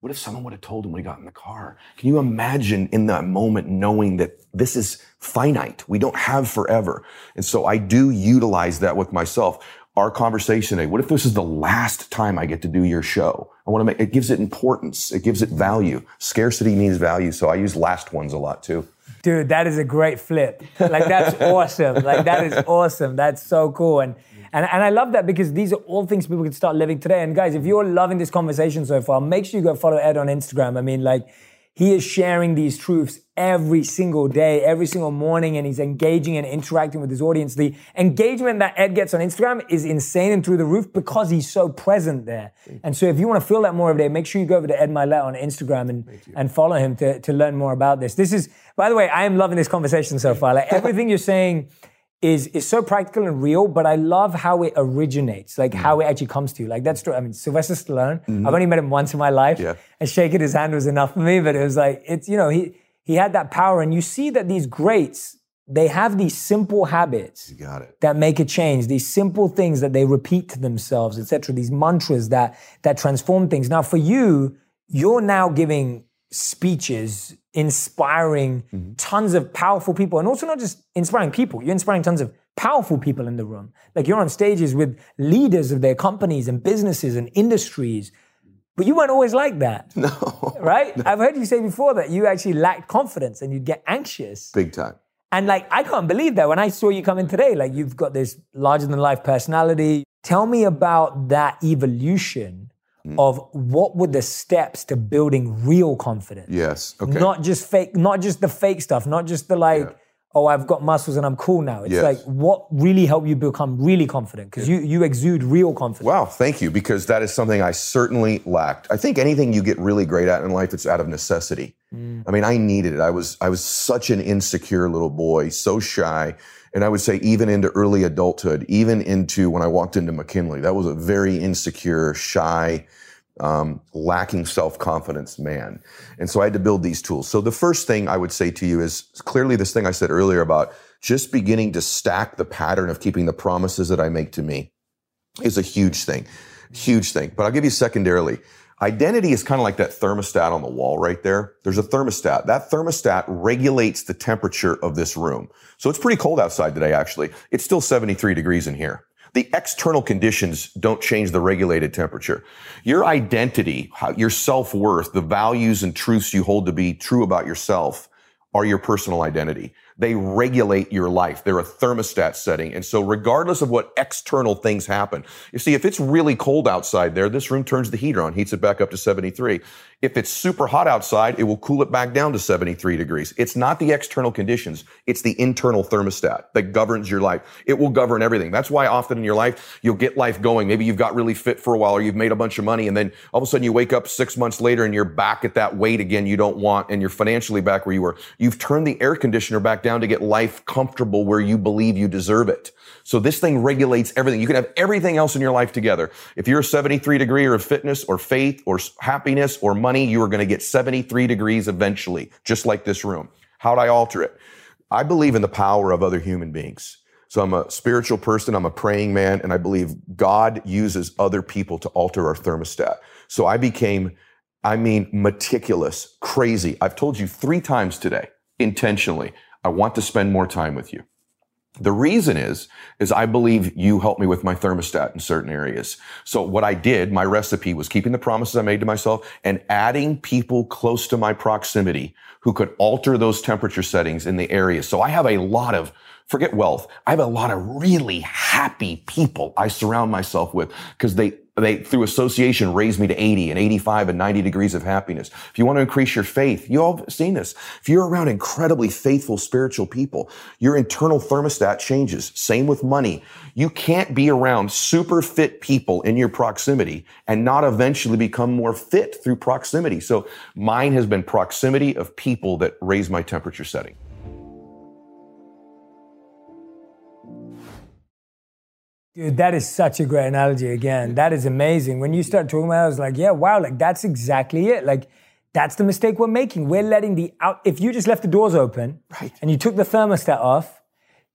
What if someone would have told him when he got in the car? Can you imagine in that moment knowing that this is finite? We don't have forever. And so I do utilize that with myself. Our conversation today, what if this is the last time I get to do your show? I want to make, it gives it importance. It gives it value. Scarcity means value. So I use last ones a lot too. Dude, that is a great flip. Like that's awesome. Like that is awesome. That's so cool. And and, and I love that because these are all things people can start living today. And guys, if you're loving this conversation so far, make sure you go follow Ed on Instagram. I mean, like, he is sharing these truths every single day, every single morning, and he's engaging and interacting with his audience. The engagement that Ed gets on Instagram is insane and through the roof because he's so present there. And so if you want to feel that more every day, make sure you go over to Ed Mylett on Instagram and, and follow him to, to learn more about this. This is, by the way, I am loving this conversation so far. Like everything you're saying, is is so practical and real, but I love how it originates, like mm. how it actually comes to you. Like that's true. I mean, Sylvester Stallone. Mm-hmm. I've only met him once in my life, yeah. and shaking his hand was enough for me. But it was like it's you know he he had that power, and you see that these greats they have these simple habits that make a change. These simple things that they repeat to themselves, etc. These mantras that that transform things. Now, for you, you're now giving speeches inspiring mm-hmm. tons of powerful people and also not just inspiring people you're inspiring tons of powerful people in the room. Like you're on stages with leaders of their companies and businesses and industries but you weren't always like that. No. Right? No. i've heard you say before that you actually lacked confidence and you'd get anxious. Big time. And like i can't believe that when i saw you come in today like you've got this larger than life personality. Tell me about that evolution mm. of what were the steps to building real confidence. Yes. Okay. Not just fake, not just the fake stuff, not just the like, yeah. oh, I've got muscles and I'm cool now. It's yes. like what really helped you become really confident? Because you you exude real confidence. Wow, thank you. Because that is something I certainly lacked. I think anything you get really great at in life, it's out of necessity. Mm. I mean, I needed it. I was I was such an insecure little boy, so shy. And I would say even into early adulthood, even into when I walked into McKinley, that was a very insecure, shy, um, lacking self-confidence man. And so I had to build these tools. So the first thing I would say to you is clearly this thing I said earlier about just beginning to stack the pattern of keeping the promises that I make to me is a huge thing, huge thing. But I'll give you secondarily. Identity is kind of like that thermostat on the wall right there. There's a thermostat. That thermostat regulates the temperature of this room. So it's pretty cold outside today, actually. It's still 73 degrees in here. The external conditions don't change the regulated temperature. Your identity, your self-worth, the values and truths you hold to be true about yourself are your personal identity. They regulate your life. They're a thermostat setting. And so regardless of what external things happen, you see, if it's really cold outside there, this room turns the heater on, heats it back up to 73. If it's super hot outside, it will cool it back down to 73 degrees. It's not the external conditions. It's the internal thermostat that governs your life. It will govern everything. That's why often in your life, you'll get life going. Maybe you've got really fit for a while or you've made a bunch of money and then all of a sudden you wake up six months later and you're back at that weight again you don't want and you're financially back where you were. You've turned the air conditioner back down to get life comfortable where you believe you deserve it. So this thing regulates everything. You can have everything else in your life together. If you're a 73 degree or of fitness or faith or happiness or money, you are going to get 73 degrees eventually, just like this room. How'd I alter it? I believe in the power of other human beings. So I'm a spiritual person, I'm a praying man, and I believe God uses other people to alter our thermostat. So I became, I mean, meticulous, crazy. I've told you three times today, intentionally, I want to spend more time with you. The reason is, is I believe you helped me with my thermostat in certain areas. So what I did, my recipe was keeping the promises I made to myself and adding people close to my proximity who could alter those temperature settings in the area. So I have a lot of forget wealth. I have a lot of really happy people I surround myself with because they, they, through association, raise me to 80 and 85 and 90 degrees of happiness. If you want to increase your faith, you all have seen this. If you're around incredibly faithful spiritual people, your internal thermostat changes. Same with money. You can't be around super fit people in your proximity and not eventually become more fit through proximity. So mine has been proximity of people that raise my temperature setting. Dude, that is such a great analogy again. That is amazing. When you start talking about it, I was like, yeah, wow, like that's exactly it. Like that's the mistake we're making. We're letting the out if you just left the doors open right. and you took the thermostat off,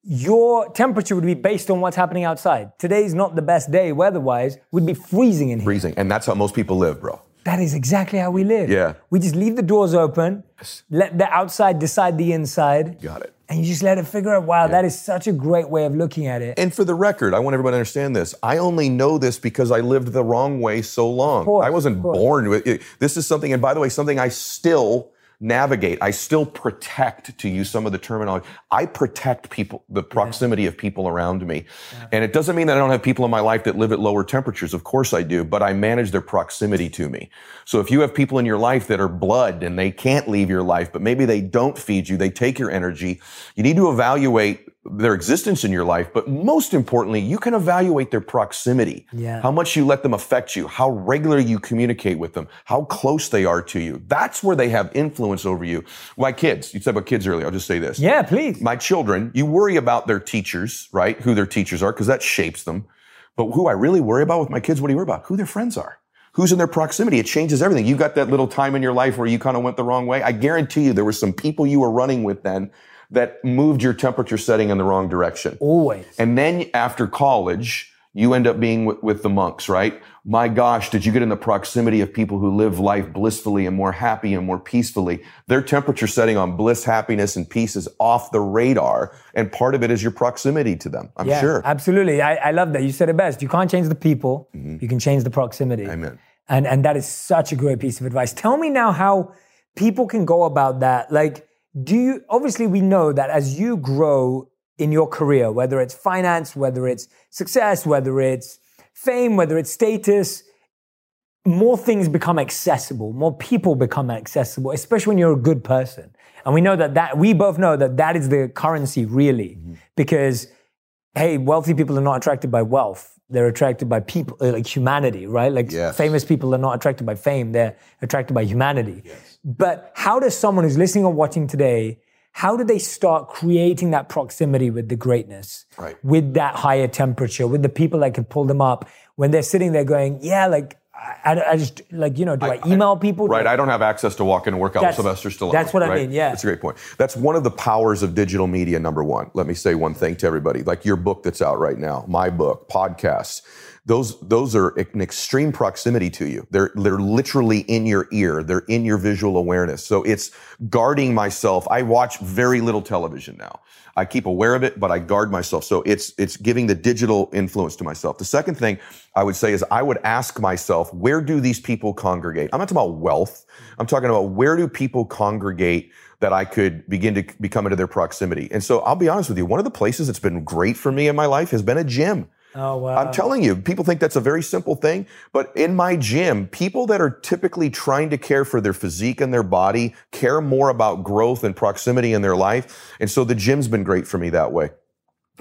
your temperature would be based on what's happening outside. Today's not the best day weather-wise, We'd be freezing in here. Freezing. And that's how most people live, bro. That is exactly how we live. Yeah. We just leave the doors open, let the outside decide the inside. Got it and you just let it figure out, wow, yeah. that is such a great way of looking at it. And for the record, I want everybody to understand this. I only know this because I lived the wrong way so long. Course, I wasn't born with it. This is something, and by the way, something I still navigate. I still protect, to use some of the terminology, I protect people, the proximity yeah. of people around me. Yeah. And it doesn't mean that I don't have people in my life that live at lower temperatures. Of course I do, but I manage their proximity to me. So if you have people in your life that are blood and they can't leave your life, but maybe they don't feed you, they take your energy, you need to evaluate their existence in your life, but most importantly, you can evaluate their proximity. Yeah. How much you let them affect you, how regularly you communicate with them, how close they are to you. That's where they have influence over you. My kids, you said about kids earlier, I'll just say this. Yeah, please. My children, you worry about their teachers, right? Who their teachers are, because that shapes them. But who I really worry about with my kids, what do you worry about? Who their friends are. Who's in their proximity? It changes everything. You got that little time in your life where you kind of went the wrong way. I guarantee you there were some people you were running with then that moved your temperature setting in the wrong direction. Always. And then after college, you end up being with, with, the monks, right? My gosh, did you get in the proximity of people who live life blissfully and more happy and more peacefully? Their temperature setting on bliss, happiness, and peace is off the radar. And part of it is your proximity to them, I'm yeah, sure. Absolutely. I, I, love that. You said it best. You can't change the people, mm-hmm. you can change the proximity. Amen. And, and that is such a great piece of advice. Tell me now how people can go about that. Like, do you obviously we know that as you grow in your career whether it's finance whether it's success whether it's fame whether it's status more things become accessible more people become accessible especially when you're a good person and we know that that we both know that that is the currency really mm-hmm. because hey wealthy people are not attracted by wealth they're attracted by people like humanity right like yes. famous people are not attracted by fame they're attracted by humanity yes. But how does someone who's listening or watching today, how do they start creating that proximity with the greatness, right. with that higher temperature, with the people that can pull them up when they're sitting there going, yeah, like, I, I just like you know. Do I, I email people? Right. I don't have access to walk in and work out with Sylvester Stallone. That's what right? I mean. Yeah. That's a great point. That's one of the powers of digital media. Number one. Let me say one thing to everybody. Like your book that's out right now, my book, podcasts those those are an extreme proximity to you. They're they're literally in your ear. They're in your visual awareness. So it's guarding myself. I watch very little television now. I keep aware of it, but I guard myself. So it's it's giving the digital influence to myself. The second thing I would say is I would ask myself, where do these people congregate? I'm not talking about wealth. I'm talking about where do people congregate that I could begin to become into their proximity. And so I'll be honest with you, one of the places that's been great for me in my life has been a gym. Oh, wow. I'm telling you, people think that's a very simple thing, but in my gym, people that are typically trying to care for their physique and their body care more about growth and proximity in their life. And so the gym's been great for me that way.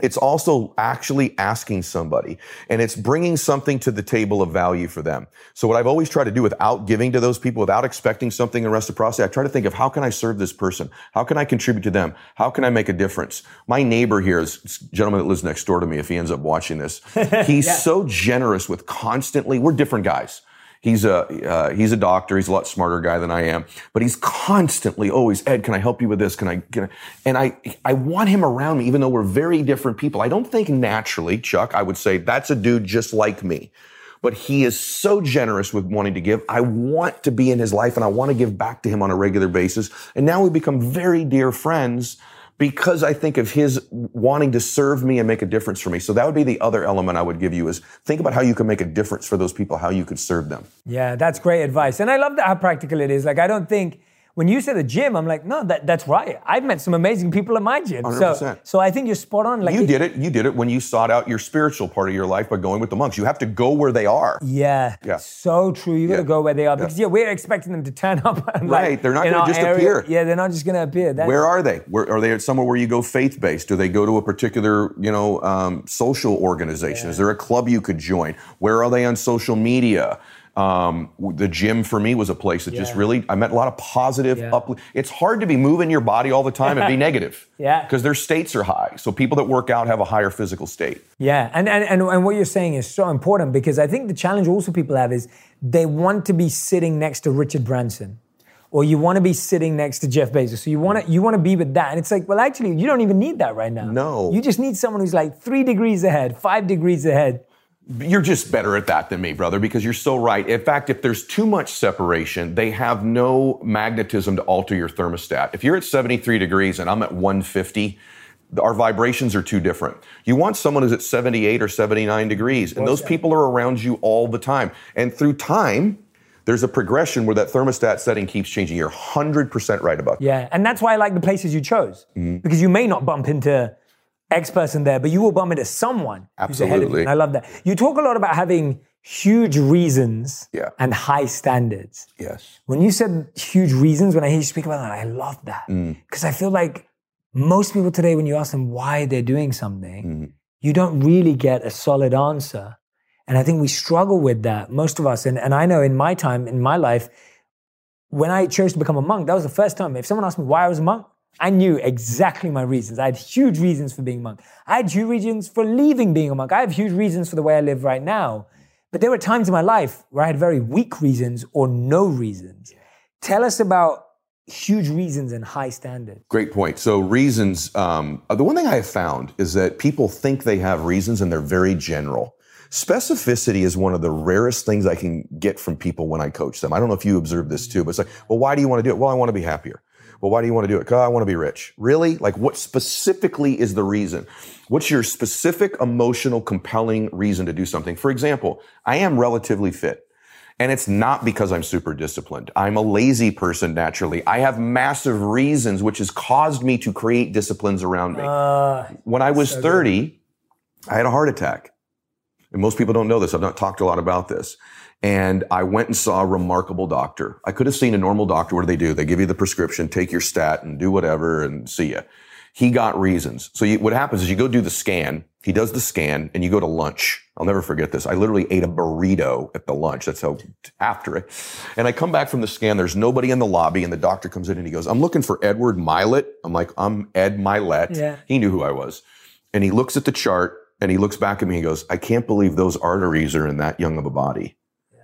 It's also actually asking somebody and it's bringing something to the table of value for them. So what I've always tried to do without giving to those people, without expecting something in reciprocity, I try to think of how can I serve this person? How can I contribute to them? How can I make a difference? My neighbor here is gentleman that lives next door to me. If he ends up watching this, he's yeah. so generous with constantly, we're different guys. He's a uh, he's a doctor. He's a lot smarter guy than I am, but he's constantly always Ed. Can I help you with this? Can I? Can I? And I I want him around me, even though we're very different people. I don't think naturally, Chuck. I would say that's a dude just like me. But he is so generous with wanting to give. I want to be in his life and I want to give back to him on a regular basis. And now we become very dear friends because I think of his wanting to serve me and make a difference for me. So that would be the other element I would give you is think about how you can make a difference for those people, how you could serve them. Yeah, that's great advice. And I love that how practical it is. Like I don't think when you say the gym, I'm like, no, that, that's right. I've met some amazing people at my gym. 100%. So, so I think you're spot on. Like you did it. You did it when you sought out your spiritual part of your life by going with the monks. You have to go where they are. Yeah. Yeah. So true. You got to yeah. go where they are because yeah. yeah. we're expecting them to turn up. And, right. They're not going to just area. appear. Yeah. They're not just going to appear. That's where are they? Where are they? At somewhere where you go faith based? Do they go to a particular you know um, social organization? Yeah. Is there a club you could join? Where are they on social media? Um, the gym for me was a place that yeah. just really I met a lot of positive yeah. up. It's hard to be moving your body all the time and be negative. Yeah, because their states are high. So people that work out have a higher physical state. Yeah, and, and and and what you're saying is so important because I think the challenge also people have is they want to be sitting next to Richard Branson or you want to be sitting next to Jeff Bezos. So you want to you want to be with that, and it's like, well, actually, you don't even need that right now. No, you just need someone who's like three degrees ahead, five degrees ahead, you're just better at that than me, brother, because you're so right. In fact, if there's too much separation, they have no magnetism to alter your thermostat. If you're at 73 degrees and I'm at 150, our vibrations are too different. You want someone who's at 78 or 79 degrees, and those people are around you all the time. And through time, there's a progression where that thermostat setting keeps changing. You're 100% right about that. Yeah, and that's why I like the places you chose, mm-hmm. because you may not bump into X person there, but you will bump into someone Absolutely. who's ahead of you. And I love that. You talk a lot about having huge reasons yeah. and high standards. Yes. When you said huge reasons, when I hear you speak about that, I love that. Because mm. I feel like most people today, when you ask them why they're doing something, mm. you don't really get a solid answer. And I think we struggle with that, most of us. And, and I know in my time, in my life, when I chose to become a monk, that was the first time. If someone asked me why I was a monk, I knew exactly my reasons. I had huge reasons for being a monk. I had huge reasons for leaving being a monk. I have huge reasons for the way I live right now. But there were times in my life where I had very weak reasons or no reasons. Tell us about huge reasons and high standards. Great point. So reasons. Um, the one thing I have found is that people think they have reasons and they're very general. Specificity is one of the rarest things I can get from people when I coach them. I don't know if you observe this too, but it's like, well, why do you want to do it? Well, I want to be happier. Well, why do you want to do it? Because I want to be rich. Really? Like, what specifically is the reason? What's your specific, emotional, compelling reason to do something? For example, I am relatively fit. And it's not because I'm super disciplined. I'm a lazy person naturally. I have massive reasons which has caused me to create disciplines around me. Uh, when I was so 30, good. I had a heart attack. And most people don't know this. I've not talked a lot about this. And I went and saw a remarkable doctor. I could have seen a normal doctor. What do they do? They give you the prescription, take your stat and do whatever and see you. He got reasons. So you, what happens is you go do the scan. He does the scan and you go to lunch. I'll never forget this. I literally ate a burrito at the lunch. That's how after it. And I come back from the scan. There's nobody in the lobby and the doctor comes in and he goes, I'm looking for Edward Mylett. I'm like, I'm Ed Mylett. Yeah. He knew who I was. And he looks at the chart and he looks back at me and he goes, I can't believe those arteries are in that young of a body.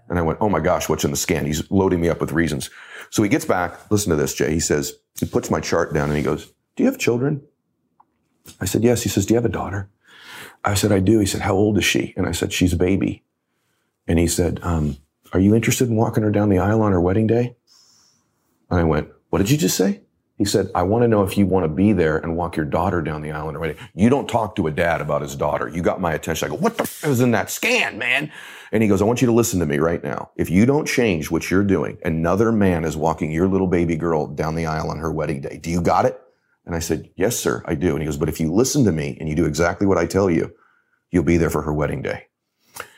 And I went, oh my gosh, what's in the scan? He's loading me up with reasons. So he gets back. Listen to this, Jay. He says, he puts my chart down and he goes, do you have children? I said, yes. He says, do you have a daughter? I said, I do. He said, how old is she? And I said, she's a baby. And he said, um, are you interested in walking her down the aisle on her wedding day? And I went, what did you just say? He said, I want to know if you want to be there and walk your daughter down the aisle on her wedding. You don't talk to a dad about his daughter. You got my attention. I go, what the f- is in that scan, man? And he goes, I want you to listen to me right now. If you don't change what you're doing, another man is walking your little baby girl down the aisle on her wedding day. Do you got it? And I said, yes, sir, I do. And he goes, but if you listen to me and you do exactly what I tell you, you'll be there for her wedding day.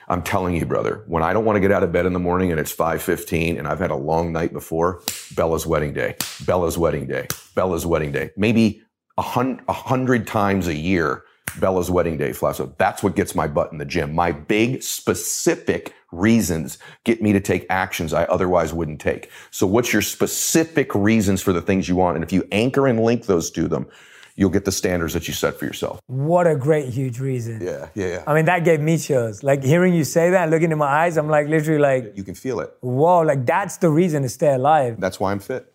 I'm telling you, brother, when I don't want to get out of bed in the morning and it's 5:15 and I've had a long night before, Bella's wedding day, Bella's wedding day, Bella's wedding day. Maybe a hundred times a year, Bella's wedding day flash. So that's what gets my butt in the gym. My big specific reasons get me to take actions I otherwise wouldn't take. So what's your specific reasons for the things you want? And if you anchor and link those to them, you'll get the standards that you set for yourself. What a great, huge reason. Yeah, yeah, yeah. I mean, that gave me chills. Like hearing you say that, looking in my eyes, I'm like literally like, you can feel it. whoa, like that's the reason to stay alive. That's why I'm fit.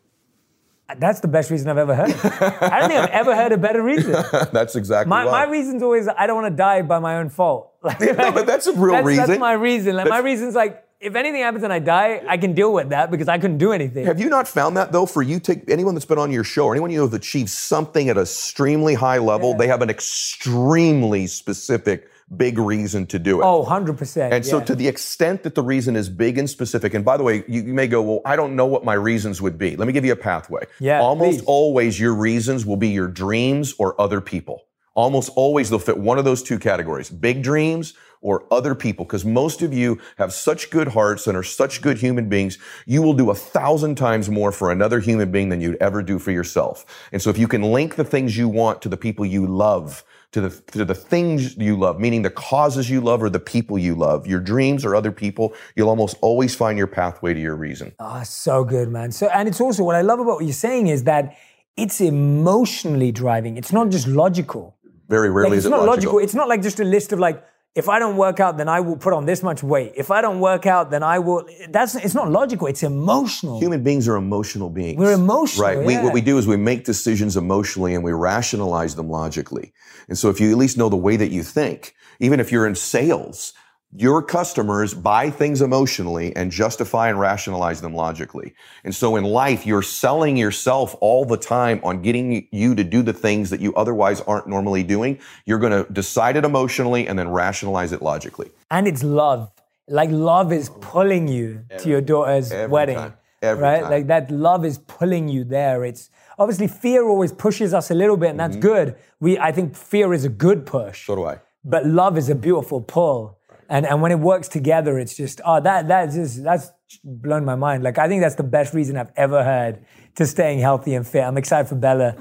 That's the best reason I've ever heard. I don't think I've ever heard a better reason. that's exactly My, why. my reason's always I don't want to die by my own fault. Like, no, but that's a real that's, reason. That's my reason. Like my That's- reason's like if anything happens and I die, I can deal with that because I couldn't do anything. Have you not found that though? For you, take anyone that's been on your show or anyone you know that's achieved something at an extremely high level, Yeah. they have an extremely specific, big reason to do it. Oh, 100%. And so, to the extent that the reason is big and specific, and by the way, you, you may go, Well, I don't know what my reasons would be. Let me give you a pathway. Yeah, Almost please. always, your reasons will be your dreams or other people. Almost always, they'll fit one of those two categories big dreams or other people, because most of you have such good hearts and are such good human beings, you will do a thousand times more for another human being than you'd ever do for yourself. And so, if you can link the things you want to the people you love, to the to the things you love, meaning the causes you love or the people you love, your dreams or other people, you'll almost always find your pathway to your reason. Ah, so good, man. So, and it's also what I love about what you're saying is that it's emotionally driving. It's not just logical. Very rarely Like, is it's not logical. logical. It's not like just a list of like, if I don't work out, then I will put on this much weight. If I don't work out, then I will. That's it's not logical. It's emotional. Human beings are emotional beings. We're emotional, Right. We, what we do is we make decisions emotionally and we rationalize them logically. And so if you at least know the way that you think, even if you're in sales, your customers buy things emotionally and justify and rationalize them logically. And so in life, you're selling yourself all the time on getting you to do the things that you otherwise aren't normally doing. You're going to decide it emotionally and then rationalize it logically. and it's love. Like love is pulling you to your daughter's every wedding, time. Every right? time. Like that love is pulling you there. It's obviously fear always pushes us a little bit, and that's Mm-hmm. good. We, I think, fear is a good push. So do I. but love is a beautiful pull. And and when it works together, it's just oh that that's just that's blown my mind. Like I think that's the best reason I've ever heard to staying healthy and fit. I'm excited for Bella.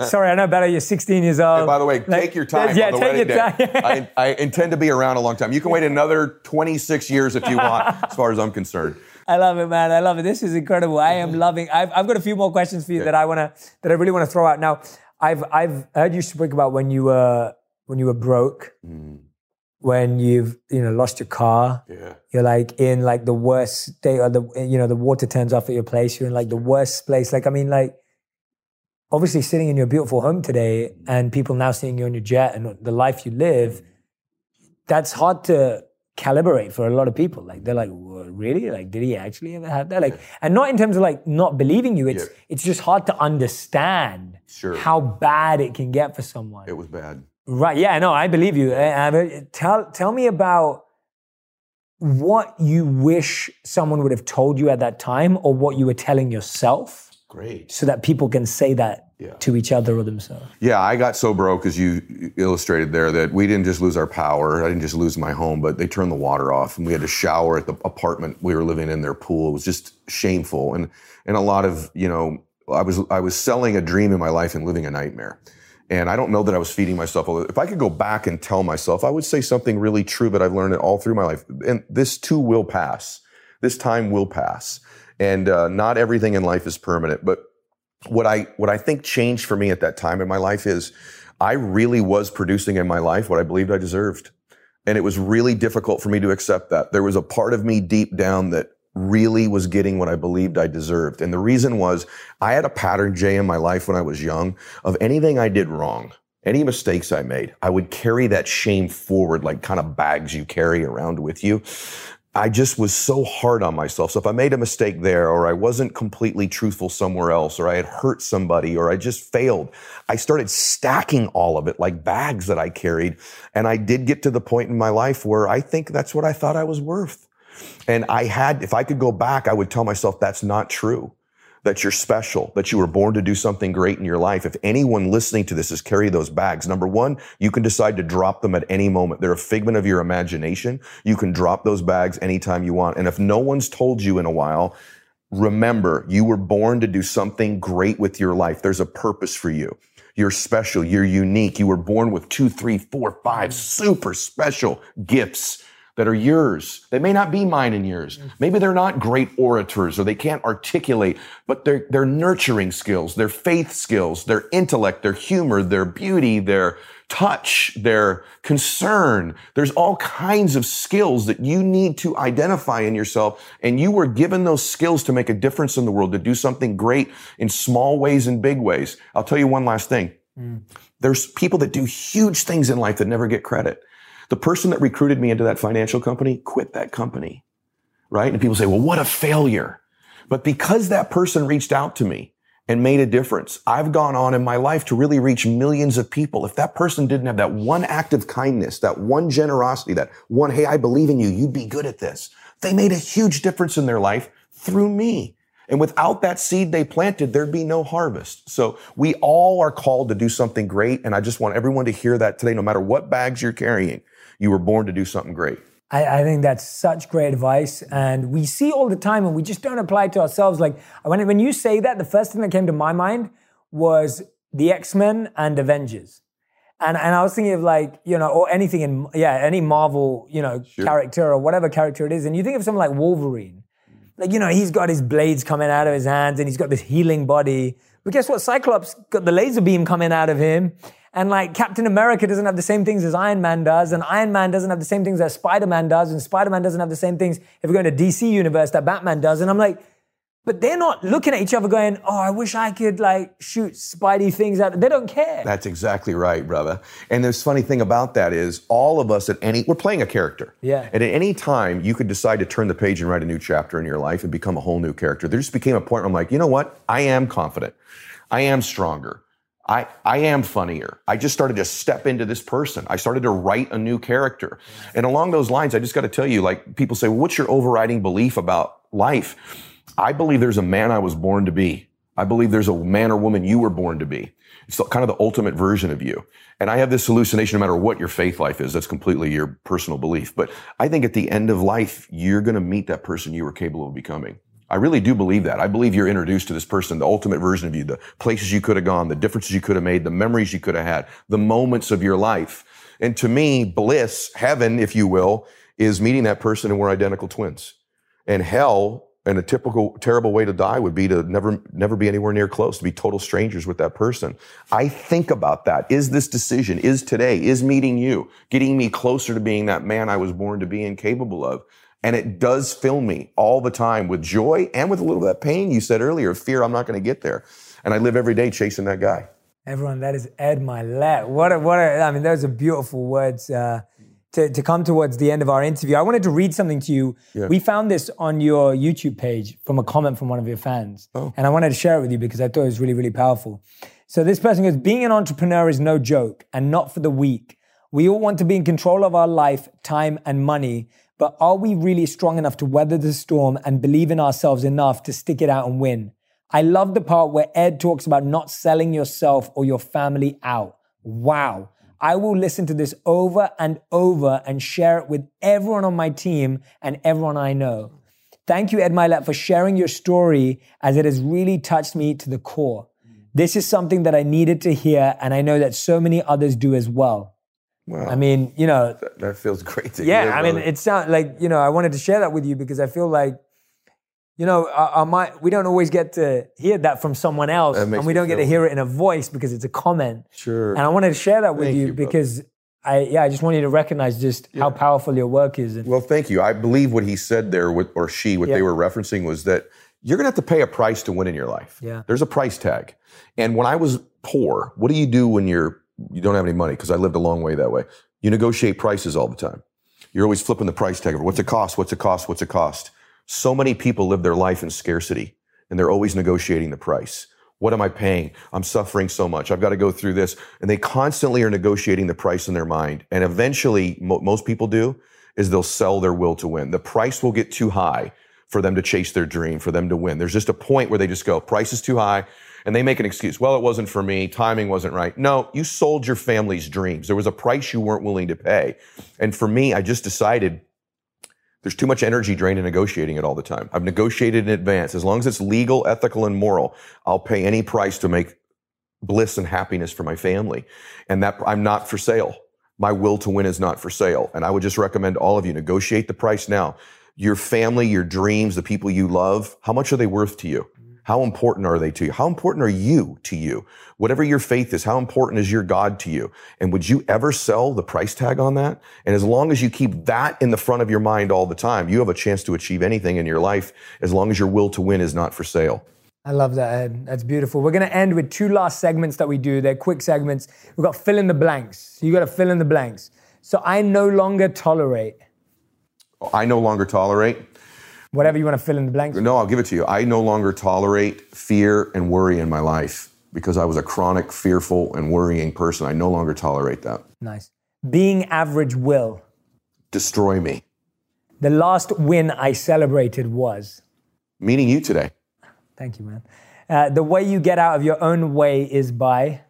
Sorry, I know Bella, you're 16 years old. And by the way, Like, take your time. Yeah, on the take your day. time. I, I intend to be around a long time. You can wait another 26 years if you want, as far as I'm concerned. I love it, man. I love it. This is incredible. I am loving. I've, I've got a few more questions for you that I wanna that I really want to throw out. Now, I've I've heard you speak about when you were when you were broke, mm. When you've you know lost your car. Yeah. You're like in like the worst state, or the you know the water turns off at your place. You're in like the worst place. Like I mean, like obviously sitting in your beautiful home today, and people now seeing you on your jet and the life you live. That's hard to calibrate for a lot of people. Like they're like, really? Like, did he actually ever have that? Like, and not in terms of like not believing you. It's Yeah. it's just hard to understand Sure. how bad it can get for someone. It was bad. Right. Yeah. No, I believe you. I- I- uh, tell tell me about what you wish someone would have told you at that time, or what you were telling yourself, Great. so that people can say that Yeah. to each other or themselves. Yeah, I got so broke, as you illustrated there, that we didn't just lose our power. I didn't just lose my home, but they turned the water off, and we had to shower at the apartment we were living in. Their pool it was just shameful, and and a lot of you know, I was I was selling a dream in my life and living a nightmare. And I don't know that I was feeding myself. If I could go back and tell myself, I would say something really true that I've learned it all through my life. And this too will pass. This time will pass. And uh, not everything in life is permanent. But what I what I think changed for me at that time in my life is I really was producing in my life what I believed I deserved. And it was really difficult for me to accept that. There was a part of me deep down that really was getting what I believed I deserved. And the reason was I had a pattern, Jay, in my life when I was young of anything I did wrong, any mistakes I made, I would carry that shame forward like kind of bags you carry around with you. I just was so hard on myself. So if I made a mistake there, or I wasn't completely truthful somewhere else, or I had hurt somebody, or I just failed, I started stacking all of it like bags that I carried. And I did get to the point in my life where I think that's what I thought I was worth. And I had, if I could go back, I would tell myself that's not true. That you're special, that you were born to do something great in your life. If anyone listening to this is carry those bags, number one, you can decide to drop them at any moment. They're a figment of your imagination. You can drop those bags anytime you want. And if no one's told you in a while, remember you were born to do something great with your life. There's a purpose for you. You're special. You're unique. You were born with two, three, four, five super special gifts that are yours. They may not be mine and yours. Maybe they're not great orators or they can't articulate, but they're, they're nurturing skills, their faith skills, their intellect, their humor, their beauty, their touch, their concern. There's all kinds of skills that you need to identify in yourself. And you were given those skills to make a difference in the world, to do something great in small ways and big ways. I'll tell you one last thing. Mm. There's people that do huge things in life that never get credit. The person that recruited me into that financial company quit that company, right? And people say, well, what a failure. But because that person reached out to me and made a difference, I've gone on in my life to really reach millions of people. If that person didn't have that one act of kindness, that one generosity, that one, hey, I believe in you, you'd be good at this. They made a huge difference in their life through me. And without that seed they planted, there'd be no harvest. So we all are called to do something great. And I just want everyone to hear that today, no matter what bags you're carrying you were born to do something great. I, I, think that's such great advice. And we see all the time and we just don't apply it to ourselves. Like when, when you say that, the first thing that came to my mind was the X-Men and Avengers. And, and I was thinking of like, you know, or anything in, yeah, any Marvel, you know, sure. character or whatever character it is. And you think of someone like Wolverine. Like, you know, he's got his blades coming out of his hands and he's got this healing body. But guess what? Cyclops got the laser beam coming out of him and like Captain America doesn't have the same things as Iron Man does, and Iron Man doesn't have the same things as Spider Man does, and Spider Man doesn't have the same things if we're going to DC universe that Batman does. And I'm like, but they're not looking at each other going, oh, I wish I could like shoot Spidey things out. They don't care. That's exactly right, brother. And the funny thing about that is all of us at any, we're playing a character. Yeah. And at any time you could decide to turn the page and write a new chapter in your life and become a whole new character. There just became a point where I'm like, you know what? I am confident. I am stronger. I, I am funnier. I just started to step into this person. I started to write a new character. And along those lines, I just got to tell you, like people say, well, what's your overriding belief about life? I believe there's a man I was born to be. I believe there's a man or woman you were born to be. It's kind of the ultimate version of you. And I have this hallucination, no matter what your faith life is, that's completely your personal belief. But I think at the end of life, you're going to meet that person you were capable of becoming. I really do believe that. I believe you're introduced to this person, the ultimate version of you, the places you could have gone, the differences you could have made, the memories you could have had, the moments of your life. And to me, bliss, heaven, if you will, is meeting that person and we're identical twins. And hell, and a typical terrible way to die would be to never never be anywhere near close, to be total strangers with that person. I think about that. Is this decision, is today, is meeting you, getting me closer to being that man I was born to be and capable of? And it does fill me all the time with joy and with a little bit of pain you said earlier, fear I'm not going to get there. And I live every day chasing that guy. Everyone, that is Ed Mylett. What a, what a, I mean, those are beautiful words uh, to, to come towards the end of our interview. I wanted to read something to you. Yeah. We found this on your YouTube page from a comment from one of your fans. Oh. And I wanted to share it with you because I thought it was really, really powerful. So this person goes, being an entrepreneur is no joke and not for the weak. We all want to be in control of our life, time, and money. But are we really strong enough to weather the storm and believe in ourselves enough to stick it out and win? I love the part where Ed talks about not selling yourself or your family out. Wow. I will listen to this over and over and share it with everyone on my team and everyone I know. Thank you, Ed Mylett, for sharing your story as it has really touched me to the core. This is something that I needed to hear, and I know that so many others do as well. Wow. I mean, you know, that, that feels great to yeah, hear. Yeah, I mean, it sounds like you know, I wanted to share that with you because I feel like, you know, our, our mind, we don't always get to hear that from someone else, and we don't get to hear it in a voice because it's a comment. Sure. And I wanted to share that with you, you because. I, yeah, I just want you to recognize just yeah. how powerful your work is. well, thank you. I believe what he said there, with, or she, what yeah. they were referencing was that you're going to have to pay a price to win in your life. Yeah. There's a price tag. And when I was poor, what do you do when you're you don't have any money? Because I lived a long way that way. You negotiate prices all the time. You're always flipping the price tag over. What's it cost? What's it cost? What's it cost? So many people live their life in scarcity and they're always negotiating the price. What am I paying? I'm suffering so much. I've got to go through this. And they constantly are negotiating the price in their mind. And eventually, mo- most people do is they'll sell their will to win. The price will get too high for them to chase their dream, for them to win. There's just a point where they just go, price is too high and they make an excuse. Well, it wasn't for me. Timing wasn't right. No, you sold your family's dreams. There was a price you weren't willing to pay. And for me, I just decided there's too much energy drained in negotiating it all the time. I've negotiated in advance. As long as it's legal, ethical, and moral, I'll pay any price to make bliss and happiness for my family. And that I'm not for sale. My will to win is not for sale. And I would just recommend all of you negotiate the price now. Your family, your dreams, the people you love, how much are they worth to you? How important are they to you? How important are you to you? Whatever your faith is, how important is your God to you? And would you ever sell the price tag on that? And as long as you keep that in the front of your mind all the time, you have a chance to achieve anything in your life as long as your will to win is not for sale. I love that, Ed. That's beautiful. We're going to end with two last segments that we do. They're quick segments. We've got fill in the blanks. You got to fill in the blanks. So I no longer tolerate. I no longer tolerate. Whatever you want to fill in the blanks. No, I'll give it to you. I no longer tolerate fear and worry in my life because I was a chronic, fearful, and worrying person. I no longer tolerate that. Nice. Being average will. Destroy me. The last win I celebrated was. Meeting you today. Thank you, man. Uh, the way you get out of your own way is by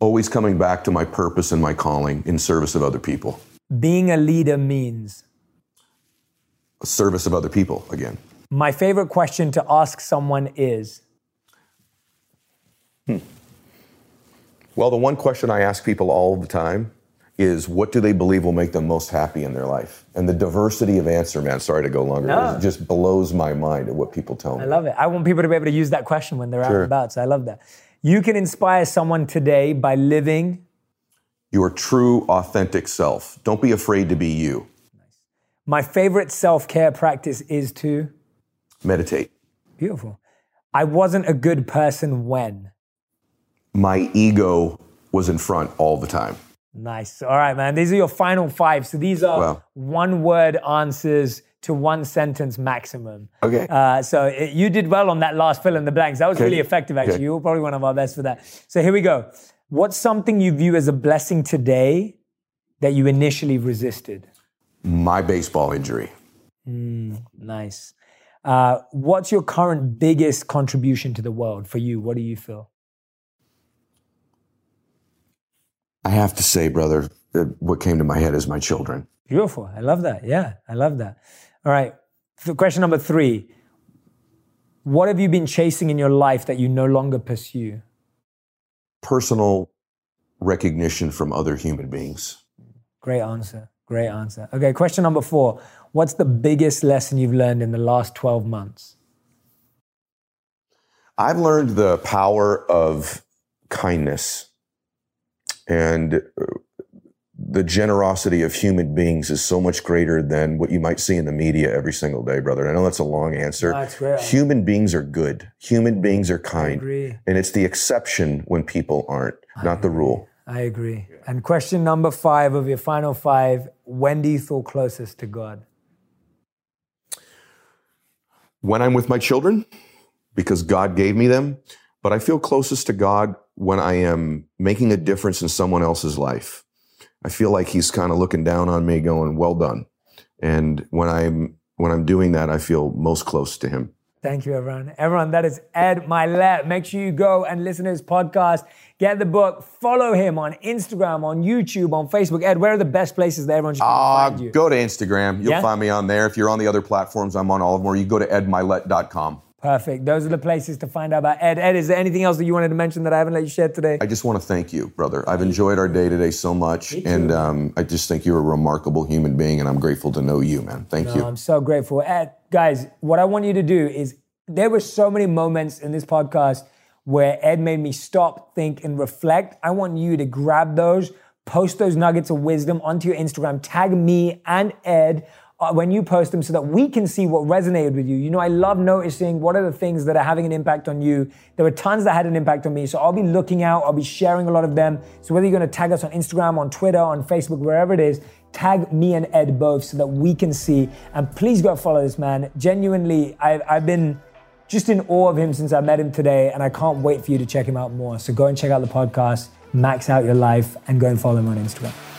always coming back to my purpose and my calling in service of other people. Being a leader means service of other people again. My favorite question to ask someone is hmm. Well, the one question I ask people all the time is what do they believe will make them most happy in their life? And the diversity of answer, man, sorry to go longer, no. just blows my mind at what people tell me. I love it. I want people to be able to use that question when they're sure. out and about. So I love that. You can inspire someone today by living your true, authentic self. Don't be afraid to be you. My favorite self care practice is to meditate. Beautiful. I wasn't a good person when my ego was in front all the time. Nice. All right, man. These are your final five. So these are wow. one word answers to one sentence maximum. Okay. Uh, so it, you did well on that last fill in the blanks. That was okay. really effective, actually. Okay. You were probably one of our best for that. So here we go. What's something you view as a blessing today that you initially resisted? My baseball injury. Mm, nice. Uh, what's your current biggest contribution to the world for you? What do you feel? I have to say, brother, what came to my head is my children. Beautiful. I love that. Yeah, I love that. All right. Question number three What have you been chasing in your life that you no longer pursue? Personal recognition from other human beings. Great answer. Great answer. Okay, question number four What's the biggest lesson you've learned in the last 12 months? I've learned the power of kindness and uh, the generosity of human beings is so much greater than what you might see in the media every single day, brother. I know that's a long answer. No, human beings are good. Human beings are kind. And it's the exception when people aren't, I not agree. the rule. I agree. And question number five of your final five when do you feel closest to God? When I'm with my children, because God gave me them. But I feel closest to God when I am making a difference in someone else's life. I feel like he's kind of looking down on me going, well done. And when I'm, when I'm doing that, I feel most close to him. Thank you, everyone. Everyone, that is Ed Mylett. Make sure you go and listen to his podcast. Get the book. Follow him on Instagram, on YouTube, on Facebook. Ed, where are the best places that everyone should uh, find you? Go to Instagram. You'll yeah? find me on there. If you're on the other platforms, I'm on all of them. Or you go to edmylett.com. Perfect. Those are the places to find out about Ed. Ed, is there anything else that you wanted to mention that I haven't let you share today? I just want to thank you, brother. I've enjoyed our day today so much, and um, I just think you're a remarkable human being, and I'm grateful to know you, man. Thank no, you. I'm so grateful. Ed, guys, what I want you to do is there were so many moments in this podcast where Ed made me stop, think, and reflect. I want you to grab those, post those nuggets of wisdom onto your Instagram, tag me and Ed Uh, when you post them so that we can see what resonated with you. You know, I love noticing what are the things that are having an impact on you. There were tons that had an impact on me. So I'll be looking out, I'll be sharing a lot of them. So whether you're going to tag us on Instagram, on Twitter, on Facebook, wherever it is, tag me and Ed both so that we can see. And please go follow this man. Genuinely, I've, I've been just in awe of him since I met him today, and I can't wait for you to check him out more. So go and check out the podcast, max out your life, and go and follow him on Instagram.